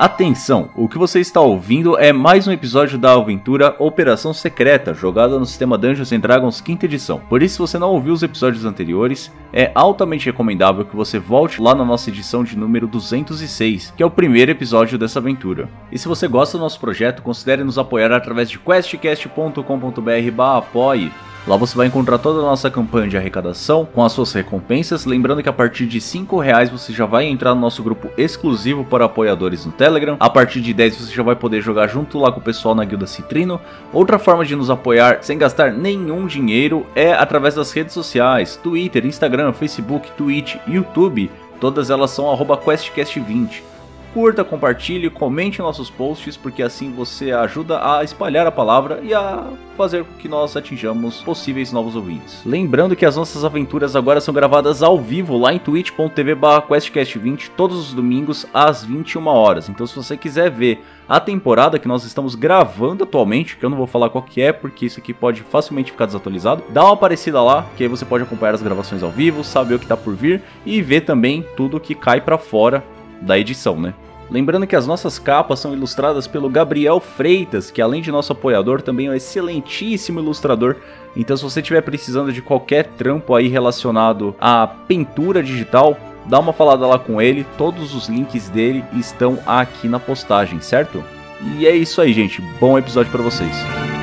Atenção, o que você está ouvindo é mais um episódio da aventura Operação Secreta, jogada no sistema Dungeons Dragons 5 edição. Por isso, se você não ouviu os episódios anteriores, é altamente recomendável que você volte lá na nossa edição de número 206, que é o primeiro episódio dessa aventura. E se você gosta do nosso projeto, considere nos apoiar através de questcast.com.br/apoie. Lá você vai encontrar toda a nossa campanha de arrecadação com as suas recompensas. Lembrando que a partir de 5 reais você já vai entrar no nosso grupo exclusivo para apoiadores no Telegram. A partir de 10 você já vai poder jogar junto lá com o pessoal na Guilda Citrino. Outra forma de nos apoiar sem gastar nenhum dinheiro é através das redes sociais: Twitter, Instagram, Facebook, Twitch, YouTube. Todas elas são QuestCast20 curta, compartilhe, comente nossos posts, porque assim você ajuda a espalhar a palavra e a fazer com que nós atinjamos possíveis novos ouvintes. Lembrando que as nossas aventuras agora são gravadas ao vivo lá em twitch.tv questcast20 todos os domingos às 21 horas. Então se você quiser ver a temporada que nós estamos gravando atualmente, que eu não vou falar qual que é, porque isso aqui pode facilmente ficar desatualizado, dá uma aparecida lá, que aí você pode acompanhar as gravações ao vivo, saber o que está por vir e ver também tudo que cai para fora da edição, né? Lembrando que as nossas capas são ilustradas pelo Gabriel Freitas, que além de nosso apoiador, também é um excelentíssimo ilustrador. Então, se você estiver precisando de qualquer trampo aí relacionado à pintura digital, dá uma falada lá com ele. Todos os links dele estão aqui na postagem, certo? E é isso aí, gente. Bom episódio para vocês.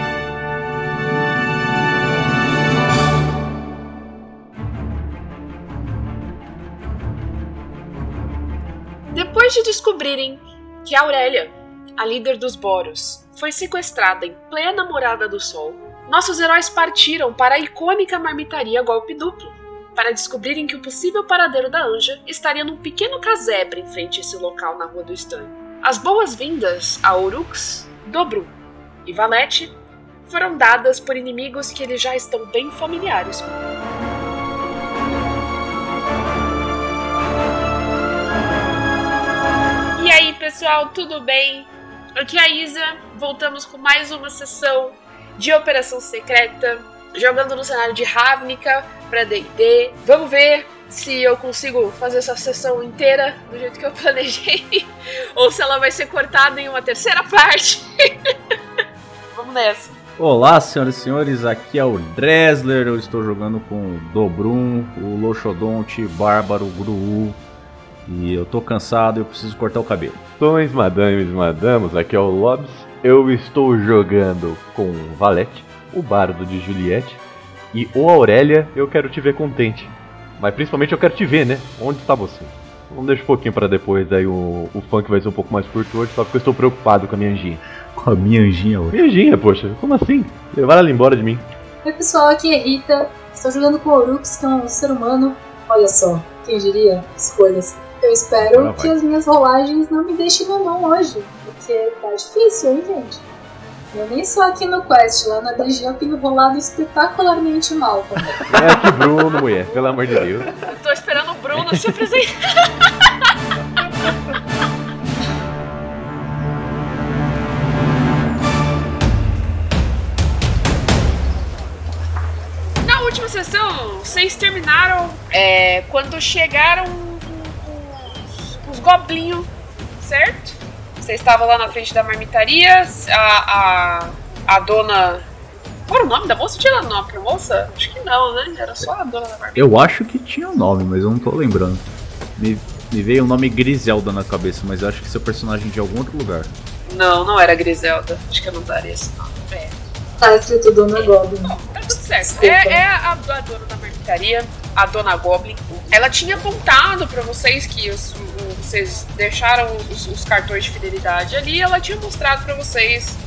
Depois de descobrirem que Aurélia, a líder dos Boros, foi sequestrada em plena morada do Sol, nossos heróis partiram para a icônica marmitaria Golpe Duplo, para descobrirem que o possível paradeiro da Anja estaria num pequeno casebre em frente a esse local na Rua do Estanho. As boas-vindas a Orux, Dobru e Valete foram dadas por inimigos que eles já estão bem familiares com. E aí, pessoal, tudo bem? Aqui é a Isa, voltamos com mais uma sessão de Operação Secreta, jogando no cenário de Ravnica para D&D. Vamos ver se eu consigo fazer essa sessão inteira do jeito que eu planejei, ou se ela vai ser cortada em uma terceira parte. Vamos nessa. Olá, senhoras e senhores, aqui é o Dresler, eu estou jogando com o Dobrum, o Loxodonte, Bárbaro, Gru, e eu tô cansado, eu preciso cortar o cabelo. Sons, madames e madamos, aqui é o Lobs. Eu estou jogando com Valete, o bardo de Juliette. E o Aurélia, eu quero te ver contente. Mas principalmente eu quero te ver, né? Onde está você? Vamos deixar um pouquinho para depois, aí o, o funk vai ser um pouco mais curto hoje, só porque eu estou preocupado com a minha anjinha. Com a minha anjinha hoje? Minha anjinha, poxa, como assim? Levar ela embora de mim. Oi pessoal, aqui é Rita. Estou jogando com o Orux, que é um ser humano. Olha só, quem diria? Escolhas. Eu espero que as minhas rolagens não me deixem na mão hoje, porque tá difícil, hein, gente? Eu nem só aqui no Quest, lá na DG eu tenho rolado espetacularmente mal também. É que Bruno, mulher, pelo amor de Deus. Eu tô esperando o Bruno se apresentar. Na última sessão, vocês terminaram é, quando chegaram os goblinhos, certo? Você estava lá na frente da marmitaria, a, a, a dona. Qual era o nome da moça? Tinha nome pra moça? Acho que não, né? Era só a dona da marmitaria. Eu acho que tinha nome, mas eu não tô lembrando. Me, me veio o nome Griselda na cabeça, mas eu acho que seu personagem é de algum outro lugar. Não, não era Griselda. Acho que eu não daria esse nome. É. Tá escrito Dona Goblin. Bom, tá tudo certo. É, é a, a dona da marmitaria, a Dona Goblin. Ela tinha apontado para vocês que os, vocês deixaram os, os, cartões de fidelidade ali, ela tinha mostrado para vocês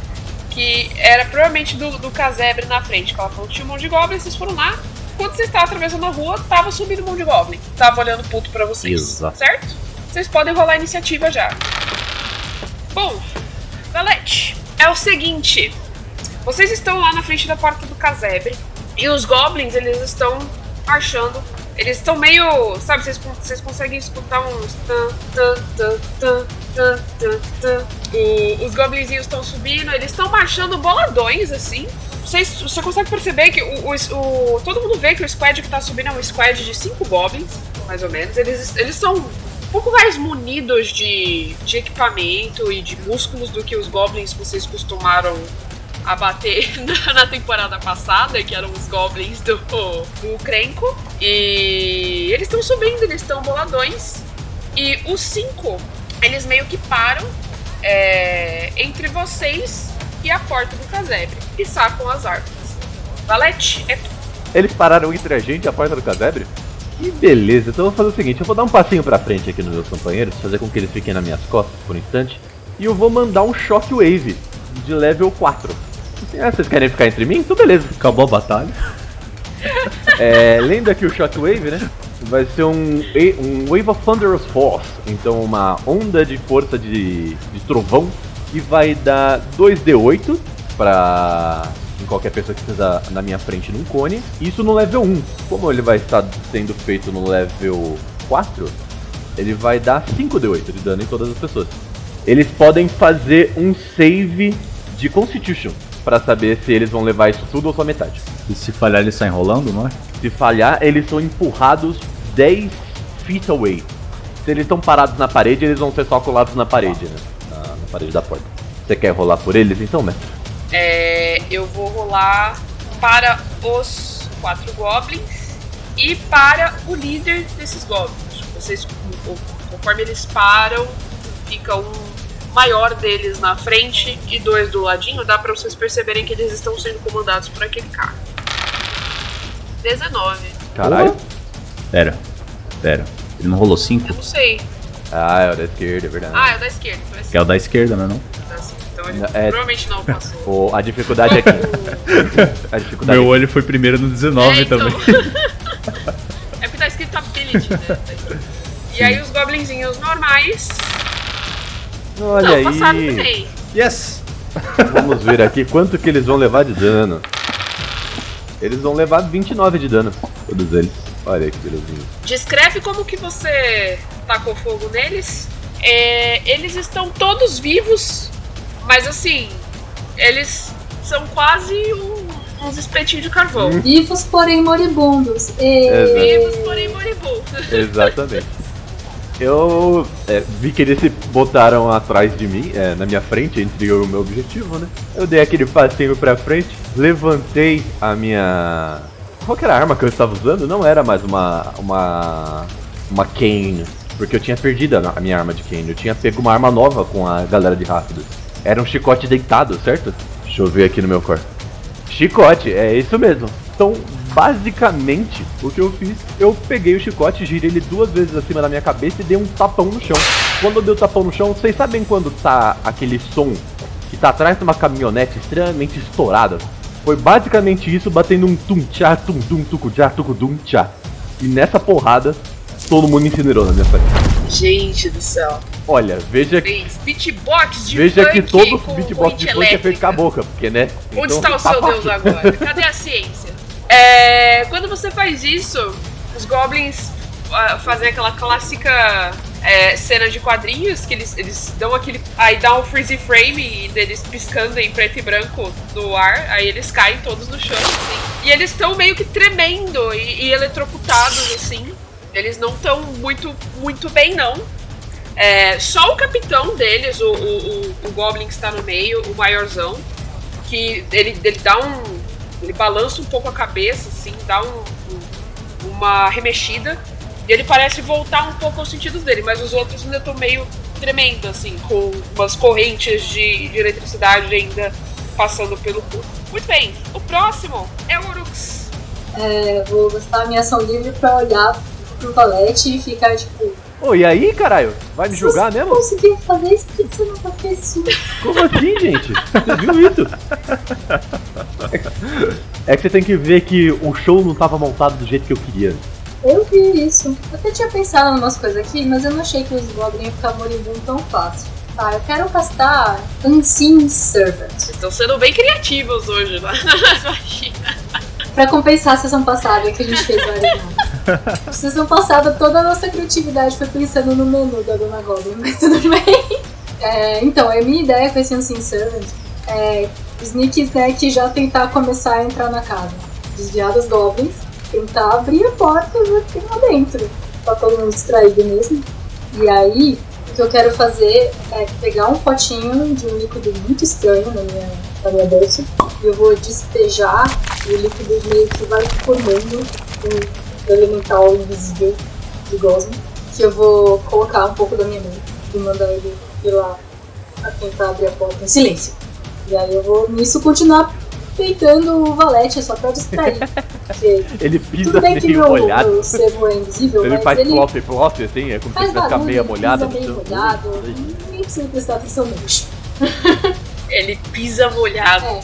que era provavelmente do, do casebre na frente, que ela falou que tinha um monte de goblin, vocês foram lá. Quando vocês estavam atravessando a rua, tava subindo um monte de goblin. Tava olhando puto pra vocês. Exato. Certo? Vocês podem rolar a iniciativa já. Bom, Valete, é o seguinte. Vocês estão lá na frente da porta do casebre. E os goblins, eles estão marchando eles estão meio. Sabe, vocês, conseguem escutar uns. Tan, tan, tan, tan, tan, tan, tan. Os goblinzinhos estão subindo, eles estão marchando boladões, assim. Vocês, você consegue perceber que o, o, o, todo mundo vê que o squad que tá subindo é um squad de cinco goblins, mais ou menos. Eles, eles são pouco mais munidos de, de equipamento e de músculos do que os goblins que vocês costumaram abater na, na temporada passada, que eram os goblins do, do Crenco. E eles estão subindo, eles estão boladões. E os cinco, eles meio que param é, entre vocês e a porta do casebre e sacam as armas. Valete, é tu. Eles pararam entre a gente e a porta do casebre? Que beleza, então eu vou fazer o seguinte, eu vou dar um passinho pra frente aqui nos meus companheiros, fazer com que eles fiquem nas minhas costas por um instante, e eu vou mandar um Shockwave de level 4. Ah, vocês querem ficar entre mim? Então beleza. Acabou a batalha. É, lembra que o Shockwave, né? Vai ser um, um Wave of Thunderous Force. Então uma onda de força de, de trovão. E vai dar 2d8 pra em qualquer pessoa que esteja na minha frente num cone. Isso no level 1. Como ele vai estar sendo feito no level 4, ele vai dar 5d8 de dano em todas as pessoas. Eles podem fazer um save de Constitution para saber se eles vão levar isso tudo ou só metade. E se falhar, ele sai enrolando, não é? Se falhar, eles são empurrados 10 feet away. Se eles estão parados na parede, eles vão ser só colados na parede, né? Na, na parede da porta. Você quer rolar por eles então, mestre? É, eu vou rolar para os quatro goblins e para o líder desses goblins. Vocês, conforme eles param, fica um maior deles na frente e dois do ladinho, dá para vocês perceberem que eles estão sendo comandados por aquele cara. 19. Caralho. Pera, pera. Ele não rolou 5? Eu não sei. Ah, é o da esquerda, é verdade. Ah, é o da esquerda. Então é Que é o da esquerda, não é não? Então ele É- provavelmente não passou. A dificuldade é que. a dificuldade Meu olho foi primeiro no 19 É, então. também. é porque tá escrito ability, né? Tá. E aí os goblinzinhos normais. Olha aí. também. Yes! Vamos ver aqui quanto que eles vão levar de dano. Eles vão levar 29 de dano, todos eles. Olha aí que belezinha. Descreve como que você tacou fogo neles. É, eles estão todos vivos, mas assim, eles são quase um- uns espetinhos de carvão. Vivos, porém moribundos. E... Vivos, porém moribundos. Exatamente. Eu é, vi que eles se botaram atrás de mim, é, na minha frente, entre eu e o meu objetivo, né? Eu dei aquele passinho pra frente, levantei a minha. Qual que era a arma que eu estava usando? Não era mais uma. uma. uma Kane. Porque eu tinha perdido a minha arma de Kane. Eu tinha pego uma arma nova com a galera de rápidos. Era um chicote deitado, certo? Deixa eu ver aqui no meu corpo. Chicote, é isso mesmo. Então, basicamente, o que eu fiz, eu peguei o chicote, girei ele duas vezes acima da minha cabeça e dei um tapão no chão. Quando eu dei o tapão no chão, vocês sabem quando tá aquele som que tá atrás de uma caminhonete extremamente estourada? Foi basicamente isso, batendo um tum-tchá, tum-tum, tucu-tchá, tucu-dum-tchá. E nessa porrada, todo mundo incinerou na minha frente. Gente do céu. Olha, veja que. Beatbox de Veja que todo beatbox de funk é feito com a boca, porque né? Onde Então, está o seu tá Deus fácil. agora? Cadê a ciência? É, quando você faz isso, os goblins ah, fazem aquela clássica é, cena de quadrinhos que eles, eles dão aquele. Aí dá um freeze frame deles piscando em preto e branco no ar, aí eles caem todos no chão, assim. E eles estão meio que tremendo e, e eletrocutados, assim. Eles não estão muito, muito bem, não. É, só o capitão deles, o, o, o, o Goblin que está no meio, o maiorzão, que ele, ele dá um. Ele balança um pouco a cabeça, assim, dá um, um- uma remexida. E ele parece voltar um pouco aos sentidos dele, mas os outros ainda estão meio tremendo, assim, com umas correntes de, de eletricidade ainda passando pelo corpo. Muito bem, o próximo é o Urux. É, vou gastar minha ação livre pra olhar pro Valete e ficar tipo. Ô, e aí, caralho? Vai me julgar "Se você mesmo? conseguiu fazer isso, por que você nunca fez isso? Como assim, gente? Você viu isso? É que você tem que ver que o show não tava montado do jeito que eu queria. Eu vi isso. Eu até tinha pensado em umas coisas aqui, mas eu não achei que os Goblins iam ficar moribundos tão fácil. Tá, eu quero castar Unseen Servant. Vocês estão sendo bem criativos hoje né? magias. Pra compensar a sessão passada que a gente fez várias A sessão passada toda a nossa criatividade foi pensando no menu da Dona Goblin, mas tudo bem. É, então, a minha ideia com esse Unseen Servant é Sneak Snack já tentar começar a entrar na casa. Desviar dos Goblins, tentar abrir a porta e tem lá dentro. Tá todo mundo distraído mesmo. E aí, o que eu quero fazer é pegar um potinho de um líquido muito estranho na minha, na minha bolsa e eu vou despejar o líquido meio que vai formando um elemental invisível de Gosma que eu vou colocar um pouco da minha mão e mandar ele ir lá a tentar abrir a porta em silêncio. E aí eu vou nisso continuar peitando o valete só pra distrair. Porque Ele pisa tudo bem que meio meu, molhado. meu sebo é invisível, Ele mas faz ele plop, plop, assim, é como se faz tivesse a meia ele molhada. pisa meio molhado. Nem precisa prestar atenção no bicho. Ele pisa molhado. É.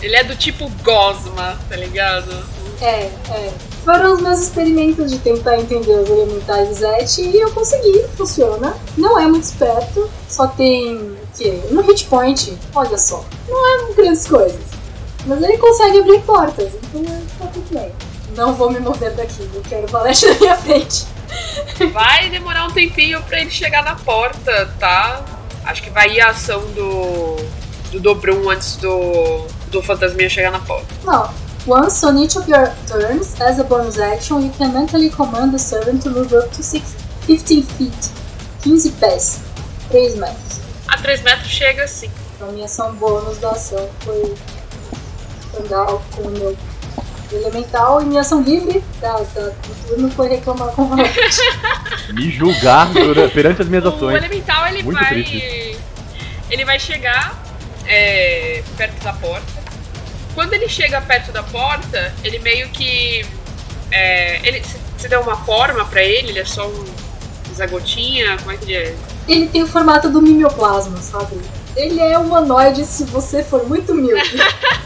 Ele é do tipo Gosma, tá ligado? É, é. Foram os meus experimentos de tentar entender os elementais de Zet e eu consegui, funciona. Não é muito esperto, só tem o quê? Um hit point, olha só. Não é grandes coisas. Mas ele consegue abrir portas, então tá tudo bem. Não vou me mover daqui, eu quero o valete na minha frente. Vai demorar um tempinho pra ele chegar na porta, tá? Acho que vai ir a ação do, do Dobrum antes do, do fantasminha chegar na porta. Não. Once on each of your turns, as a bonus action, you can mentally command the servant to move up to six, 15 feet. 15 pés. 3 metros. A 3 metros chega assim. Então, minha ação bônus da ação foi andar com o meu elemental e minha ação livre da, da, do turno foi reclamar com o. Me julgar perante as minhas O ações. elemental ele Muito vai. triste Ele vai chegar é, perto da porta. Quando ele chega perto da porta, ele meio que. É, ele, você deu uma forma pra ele, ele é só um zagotinha, como é que ele é? Ele tem o formato do mimioplasma, sabe? Ele é humanoide se você for muito humilde.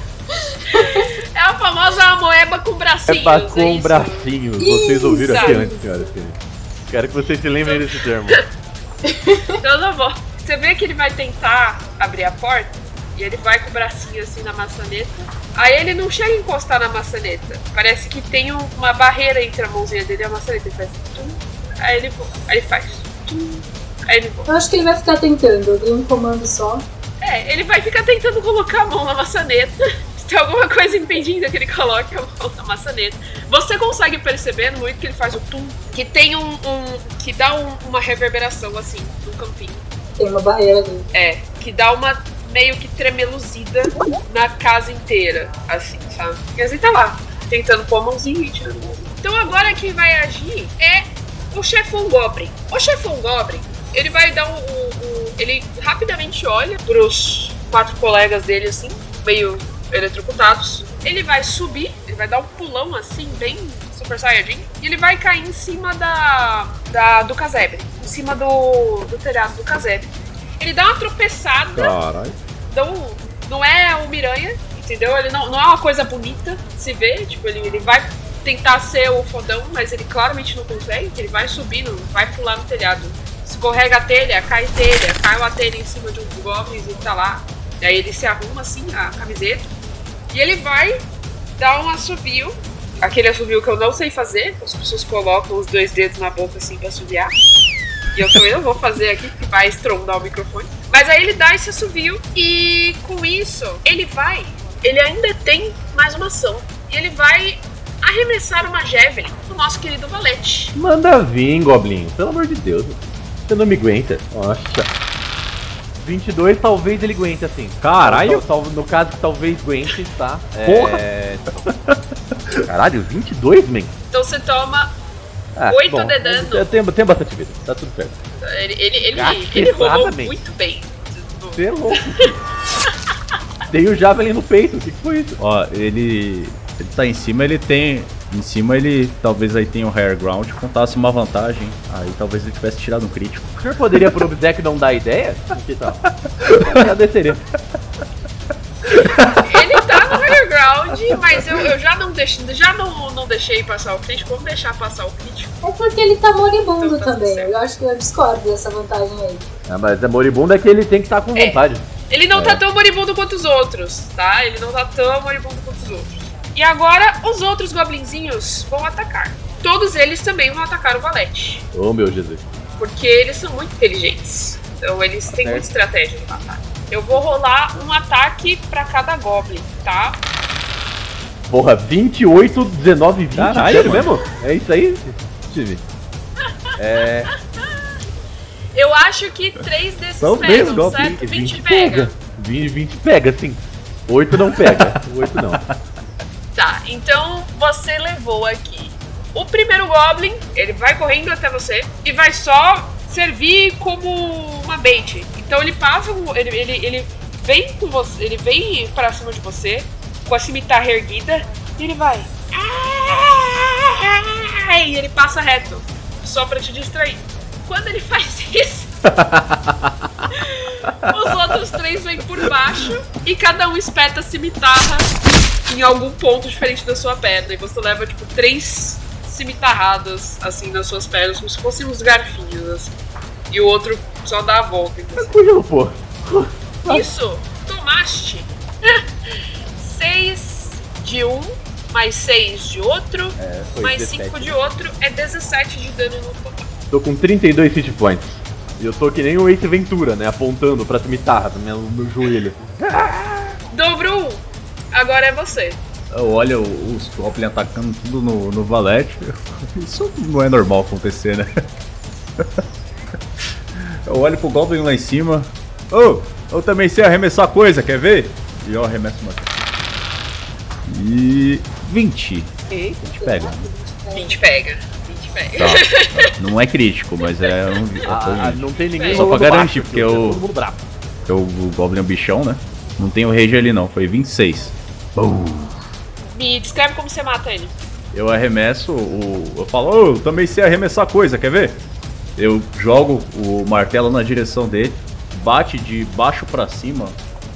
É a famosa amoeba com É bracinhos. pra é com isso? bracinhos. Vocês ouviram Isso. aqui antes, senhoras e senhores. Quero que vocês se lembrem desse termo. Então tá bom. Você vê que ele vai tentar abrir a porta e ele vai com o bracinho assim na maçaneta. Aí ele não chega a encostar na maçaneta. Parece que tem um- uma barreira entre a mãozinha dele e a maçaneta. Ele faz tum, aí ele voa. Aí ele faz tum, aí ele voa. Eu acho que ele vai ficar tentando, eu dei um comando só. É, ele vai ficar tentando colocar a mão na maçaneta. Se tem alguma coisa impedindo que ele coloque a mão na maçaneta. Você consegue perceber no momento que ele faz o tum, que tem um. um- que dá um- uma reverberação assim, no campinho. Tem uma barreira ali. É, que dá uma meio que tremeluzida na casa inteira, assim, sabe? E assim tá lá, tentando pôr a mãozinha e tirando. Então agora quem vai agir é o chefão Goblin. O chefão Goblin, ele vai dar um. um- um- ele rapidamente olha pros quatro colegas dele, assim, meio eletrocutados. Ele vai subir, ele vai dar um pulão assim, bem Super Saiyajin, e ele vai cair em cima da, da do casebre, em cima do, do telhado do casebre. Ele dá uma tropeçada Caralho. não, não é o Miranha, entendeu? Ele não, não é uma coisa bonita de se ver, tipo, ele, ele vai tentar ser o fodão, mas ele claramente não consegue, ele vai subindo, vai pular no telhado. Escorrega a telha, cai telha, cai a telha em cima de um dos goblins e tá lá. E aí ele se arruma assim, a camiseta, e ele vai dar um assovio, aquele assovio que eu não sei fazer, as pessoas colocam os dois dedos na boca assim pra assoviar. E eu também não vou fazer aqui, porque vai estrondar o microfone. Mas aí ele dá esse assovio e com isso ele vai. Ele ainda tem mais uma ação. E ele vai arremessar uma Javelin no nosso querido Valete. Manda vir, Goblin. Pelo amor de Deus. Você não me aguenta. Nossa. 22 talvez ele aguente assim. Caralho. Tal- no caso, talvez aguente, tá? É... Caralho, 22, man? Então você toma. Ah, Oito bom, de dano. Eu tenho, tenho bastante vida, tá tudo certo. Ele, ele, ele, ele rolou muito bem. Você é louco. Tem o Javelin no peito, o que, que foi isso? Ó, ele. Ele tá em cima, ele tem. Em cima ele talvez aí tenha o higher ground, contasse uma vantagem. Aí talvez ele tivesse tirado um crítico. O senhor poderia pro Obsec não dar ideia? Que tal? Agradeceria. Tá mas eu, eu já, não, deixei, já não, não deixei passar o crítico. Vamos deixar passar o crítico. É porque ele tá moribundo Então tá também. certo. Eu acho que eu discordo dessa vantagem aí. Ah, mas é moribundo é que ele tem que estar com É. vontade. Ele não É. tá tão moribundo quanto os outros, tá? Ele não tá tão moribundo quanto os outros. E agora os outros goblinzinhos vão atacar. Todos eles também vão atacar o Valete. Oh meu Jesus. Porque eles são muito inteligentes. Então eles têm certo. muita estratégia no ataque. Eu vou rolar um ataque pra cada Goblin, tá? Porra, 28, 19, 20. Caralho, sério mano. mesmo? É isso aí, Steve? É. Eu acho que três desses São pegam, certo? 20, 20 pega. pega. 20, 20 pega, sim. 8 não pega. 8 não. Tá, então você levou aqui. O primeiro Goblin, ele vai correndo até você e vai só servir como uma bait. Então ele passa, ele, ele, ele vem com você, ele vem pra cima de você com a cimitarra erguida e ele vai. E ele passa reto, só pra te distrair. Quando ele faz isso, os outros três vêm por baixo e cada um espeta a cimitarra em algum ponto diferente da sua perna. E você leva, tipo, três cimitarradas, assim, nas suas pernas, como se fossem uns garfinhos, assim. E o outro só dá a volta. Fugiu, pô. Isso! Tomaste! Seis de um, mais seis de outro, É, mais 17. cinco de outro, é 17 de dano no total. Tô com 32 hit points. E eu tô que nem o Ace Ventura, né? Apontando pra cimitarra no meu, no joelho. Dobro um! Agora é você. Eu olho os Goblin atacando tudo no, no Valete. Isso não é normal acontecer, né? Eu olho pro Goblin lá em cima. Ô, eu também sei arremessar coisa, quer ver? E eu arremesso uma. E. 20. A gente pega. 20 pega. 20 pega. Tá, tá. Não é crítico, mas é um. Ah, não tem ninguém Só pra garantir, baixo, porque eu- todo mundo bravo. porque o, o Goblin é um bichão, né? Não tem o rage ali não, foi 26. Me descreve como você mata ele. Eu arremesso o. Eu falo, ô, eu também sei arremessar coisa, quer ver? Eu jogo o martelo na direção dele, bate de baixo pra cima,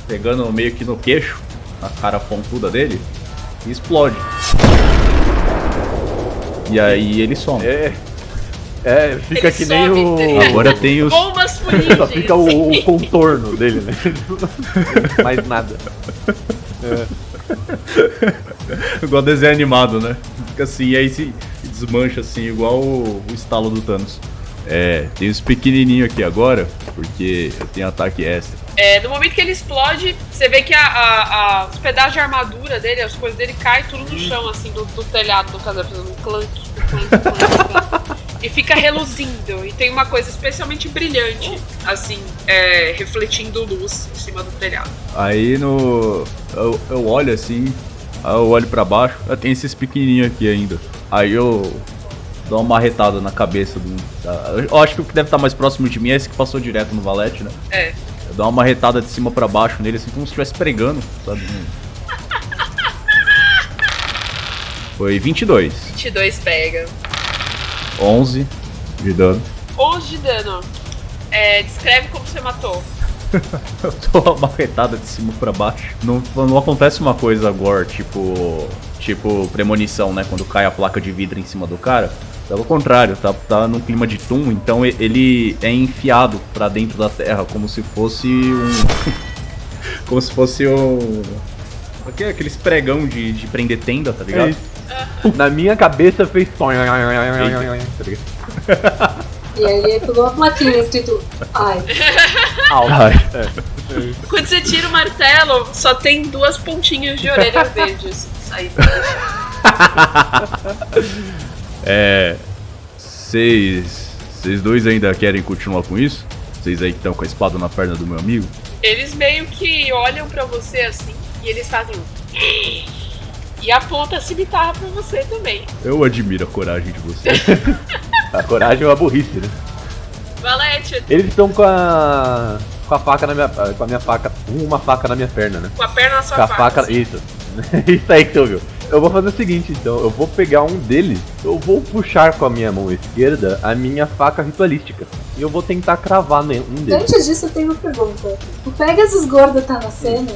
pegando meio que no queixo, na cara pontuda dele, e explode. E aí ele some. É. É, fica Ele que nem o. Agora tem os. Bombas fuligem. Só fica o, o contorno dele, né? Mais nada. igual desenho animado, né? Fica assim, e aí se desmancha assim, igual o, o estalo do Thanos. É, tem os pequenininhos aqui agora, porque eu tenho ataque extra. É, no momento que ele explode, você vê que a, a- a- os pedaços de armadura dele, as coisas dele caem tudo no chão, assim, do, do telhado do casamento, fazendo um clunk, clunk, clunk, clunk. E fica reluzindo. E tem uma coisa especialmente brilhante, assim, é, refletindo luz em cima do telhado. Aí no. Eu, eu olho assim, aí eu olho pra baixo, tem esses pequenininhos aqui ainda. Aí eu dou uma marretada na cabeça do. da- eu acho que o que deve estar mais próximo de mim é esse que passou direto no valete, né? É. Eu dou uma marretada de cima pra baixo nele, assim como se estivesse pregando, sabe? Foi 22. 22 pega. 11 de dano. 11 de dano. É, descreve como você matou. Eu dou uma marretada de cima pra baixo. Não, não acontece uma coisa agora, tipo. Tipo premonição, né? Quando cai a placa de vidro em cima do cara. Pelo contrário, tá, tá num clima de tum, então ele é enfiado pra dentro da terra, como se fosse um. como se fosse um. o quê? Aqueles pregão de, de prender tenda, tá ligado? É. Na minha cabeça fez. Tá ligado? E aí ele pegou uma plaquinha escrito ai. Au. É. Quando você tira o martelo, só tem duas pontinhas de orelha verdes saindo. É. Vocês. Vocês dois ainda querem continuar com isso? Vocês aí que estão com a espada na perna do meu amigo? Eles meio que olham pra você assim e eles fazem. E aponta a cimitarra pra você também. Eu admiro a coragem de vocês. A coragem é uma burrice, né? Valete, Eles estão com a. com a faca na minha. com a minha faca. Uma faca na minha perna, né? com a perna na sua Com a faca. faca. Isso. Isso aí que você ouviu. Eu vou fazer o seguinte, então. Eu vou pegar um deles. Eu vou puxar com a minha mão esquerda a minha faca ritualística. E eu vou tentar cravar um deles. Antes disso, eu tenho uma pergunta. O Pegasus gordo tá na cena?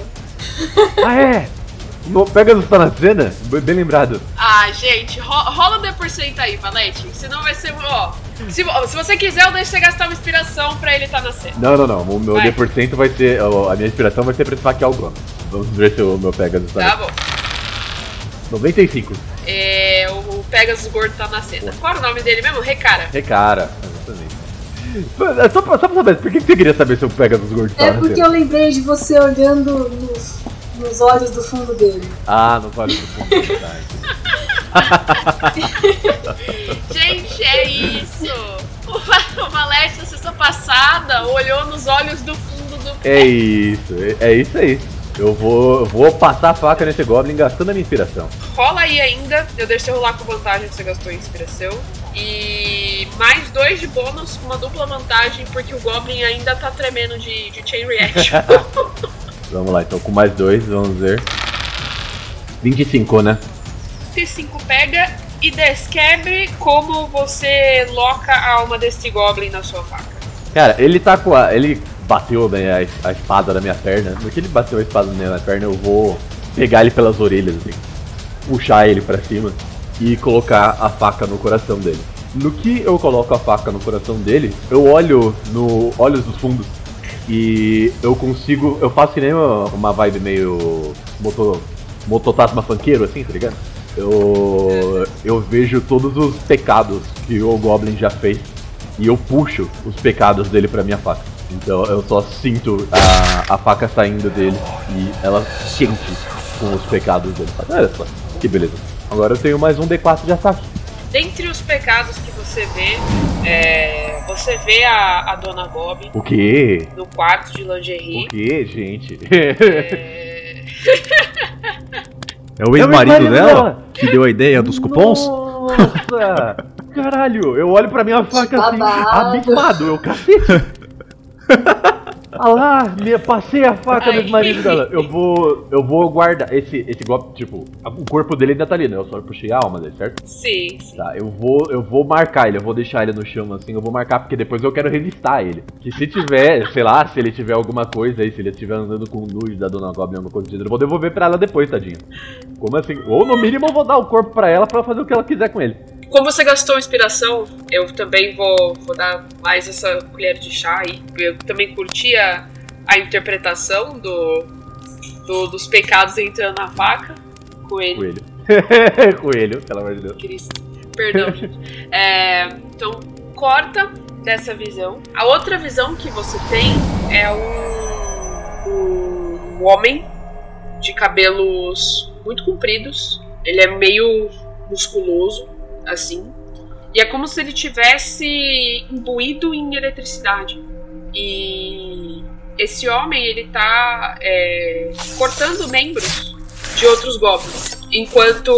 Ah, é? O Pegasus tá na cena? Bem lembrado. Ah, gente, ro rola o D% aí, Valete. Senão vai ser. Ó. Se, se você quiser, eu deixo você gastar uma inspiração pra ele estar na cena. Não, não, não. O meu Vai. D% vai ser. A minha inspiração vai ser pra esfaquear o Gono. Vamos ver se o meu Pegasus tá. Tá bom. 95. É, o Pegasus Gordo tá na cena. Qual era o nome dele mesmo? Recara. Recara. Exatamente. É Só pra, só pra saber, por que você queria saber se o Pegasus gordo tá É na porque eu lembrei de você olhando nos, nos olhos do fundo dele. Ah, não vale do fundo. Tá, entendi. Gente, é isso! O Valete, na sexta passada, olhou nos olhos do fundo do É isso, é, é isso aí. Eu vou, eu vou passar a faca nesse Goblin gastando a minha inspiração. Rola aí ainda. Eu você rolar com vantagem que você gastou em inspiração. E mais dois de bônus uma dupla vantagem, porque o Goblin ainda tá tremendo de, de Chain Reaction. Vamos lá, então com mais dois, vamos ver. 25, né? 25 pega e desquebre como você loca a alma desse Goblin na sua faca. Cara, ele tá com a. Ele bateu né, a, a espada na minha perna. No que ele bateu a espada na minha perna, eu vou pegar ele pelas orelhas, assim, puxar ele pra cima e colocar a faca no coração dele. No que eu coloco a faca no coração dele, eu olho no olhos dos fundos e eu consigo. Eu faço que nem uma, vibe meio. Moto, mototasma funkeiro, assim, tá ligado? Eu, eu vejo todos os pecados que o Goblin já fez e eu puxo os pecados dele pra minha faca. Então eu só sinto a, a faca saindo dele e ela quente com os pecados dele. Olha só, que beleza. Agora eu tenho mais um D4 de ataque. Dentre os pecados que você vê, é, você vê a, a Dona Goblin O quê? no quarto de O lingerie. quê, gente? É, É o ex-marido ex-marido dela, dela. que deu a ideia dos cupons? Nossa! Caralho, eu olho pra minha faca assim, abismado, eu cacete. Ah lá, me, passei a faca Ai. do marido dela. Eu vou. Eu vou guardar. Esse, esse golpe, tipo, o corpo dele ainda tá ali, né? Eu só puxei a alma dele, certo? sim, sim. Tá, eu vou, eu vou marcar ele, eu vou deixar ele no chão assim, eu vou marcar porque depois eu quero revistar ele. Que se tiver, sei lá, se ele tiver alguma coisa aí, se ele estiver andando com o nude da Dona Goblin, alguma coisa do gênero, eu vou devolver pra ela depois, tadinho. Como assim? Ou no mínimo eu vou dar o corpo pra ela pra fazer o que ela quiser com ele. Como você gastou inspiração, eu também vou, vou dar mais essa colher de chá aí. Eu também curti a, a interpretação do, do- dos pecados entrando na faca. Coelho. Coelho. Coelho, pelo amor de Deus. Cristo. Perdão, gente. É, então, corta dessa visão. A outra visão que você tem é um, um homem de cabelos muito compridos. Ele é meio musculoso, assim. E é como se ele tivesse imbuído em eletricidade. E esse homem, ele tá é, cortando membros de outros goblins. Enquanto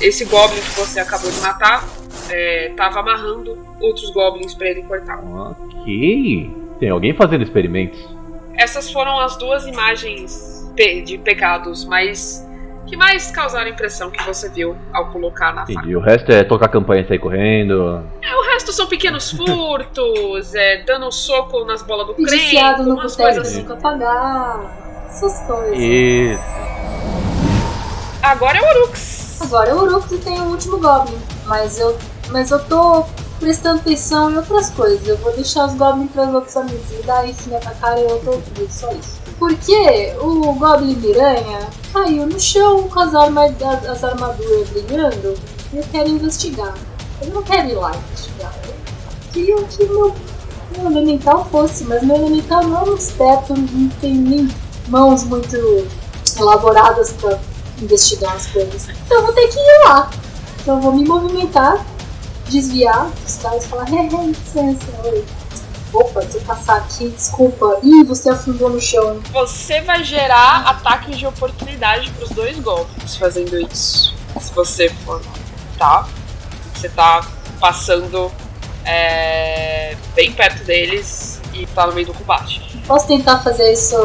esse goblin que você acabou de matar é, tava amarrando outros goblins pra ele cortar. Ok. Tem alguém fazendo experimentos? Essas foram as duas imagens de pecados mais que mais causaram impressão que você viu ao colocar na faca. Entendi. O resto é tocar campanha e sair correndo. É, o resto são pequenos furtos, é, dando um soco nas bolas do crente, Viciado no umas coisas assim. nunca pagar. Essas coisas. Isso. Agora é o Urux. Agora o Uruk tem o último Goblin. Mas eu, mas eu tô prestando atenção em outras coisas. Eu vou deixar os Goblins para os outros amigos. E daí se me atacarem eu tô tudo, só isso. Porque o Goblin Miranha caiu no chão com as, arma, as, as armaduras brilhando. E eu quero investigar. Eu não quero ir lá investigar. Eu queria que meu, meu elemental fosse, mas meu elemental não é muito esperto, não tem nem mãos muito elaboradas para investigar as coisas. Então eu vou ter que ir lá. Então eu vou me movimentar, desviar dos caras e falar, hey, hey, licença, oi. Opa, deixa eu passar aqui, desculpa. Ih, você afundou no chão. Você vai gerar ataques de oportunidade pros dois goblins fazendo isso. Se você for, tá? Você tá passando é, bem perto deles e tá no meio do combate. Posso tentar fazer isso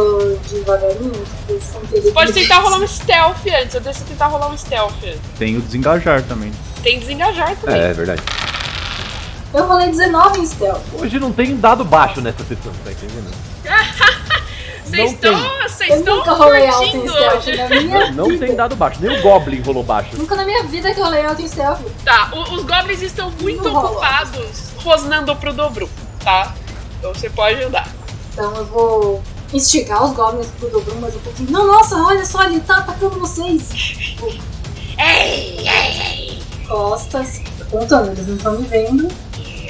devagarinho? Sem Pode tentar rolar um stealth antes. Eu deixo você tentar rolar um stealth antes. Tem o desengajar também. Tem desengajar também. É, é verdade. Eu rolei 19 em stealth. Hoje não tem dado baixo nessa sessão, tá entendendo? Vocês não estão. curtindo stealth hoje. na minha Não vida. tem dado baixo, nem o Goblin rolou baixo. Nunca na minha vida que eu rolei alto em stealth. Tá, o- os goblins estão muito Não rola. ocupados rosnando pro dobro, tá? Então você pode andar. Então eu vou instigar os goblins pro Dobrum mais um pouquinho. Não, nossa, olha só, ele tá atacando vocês. Ei, ei, ei. Costas, apontando, eles não estão me vendo.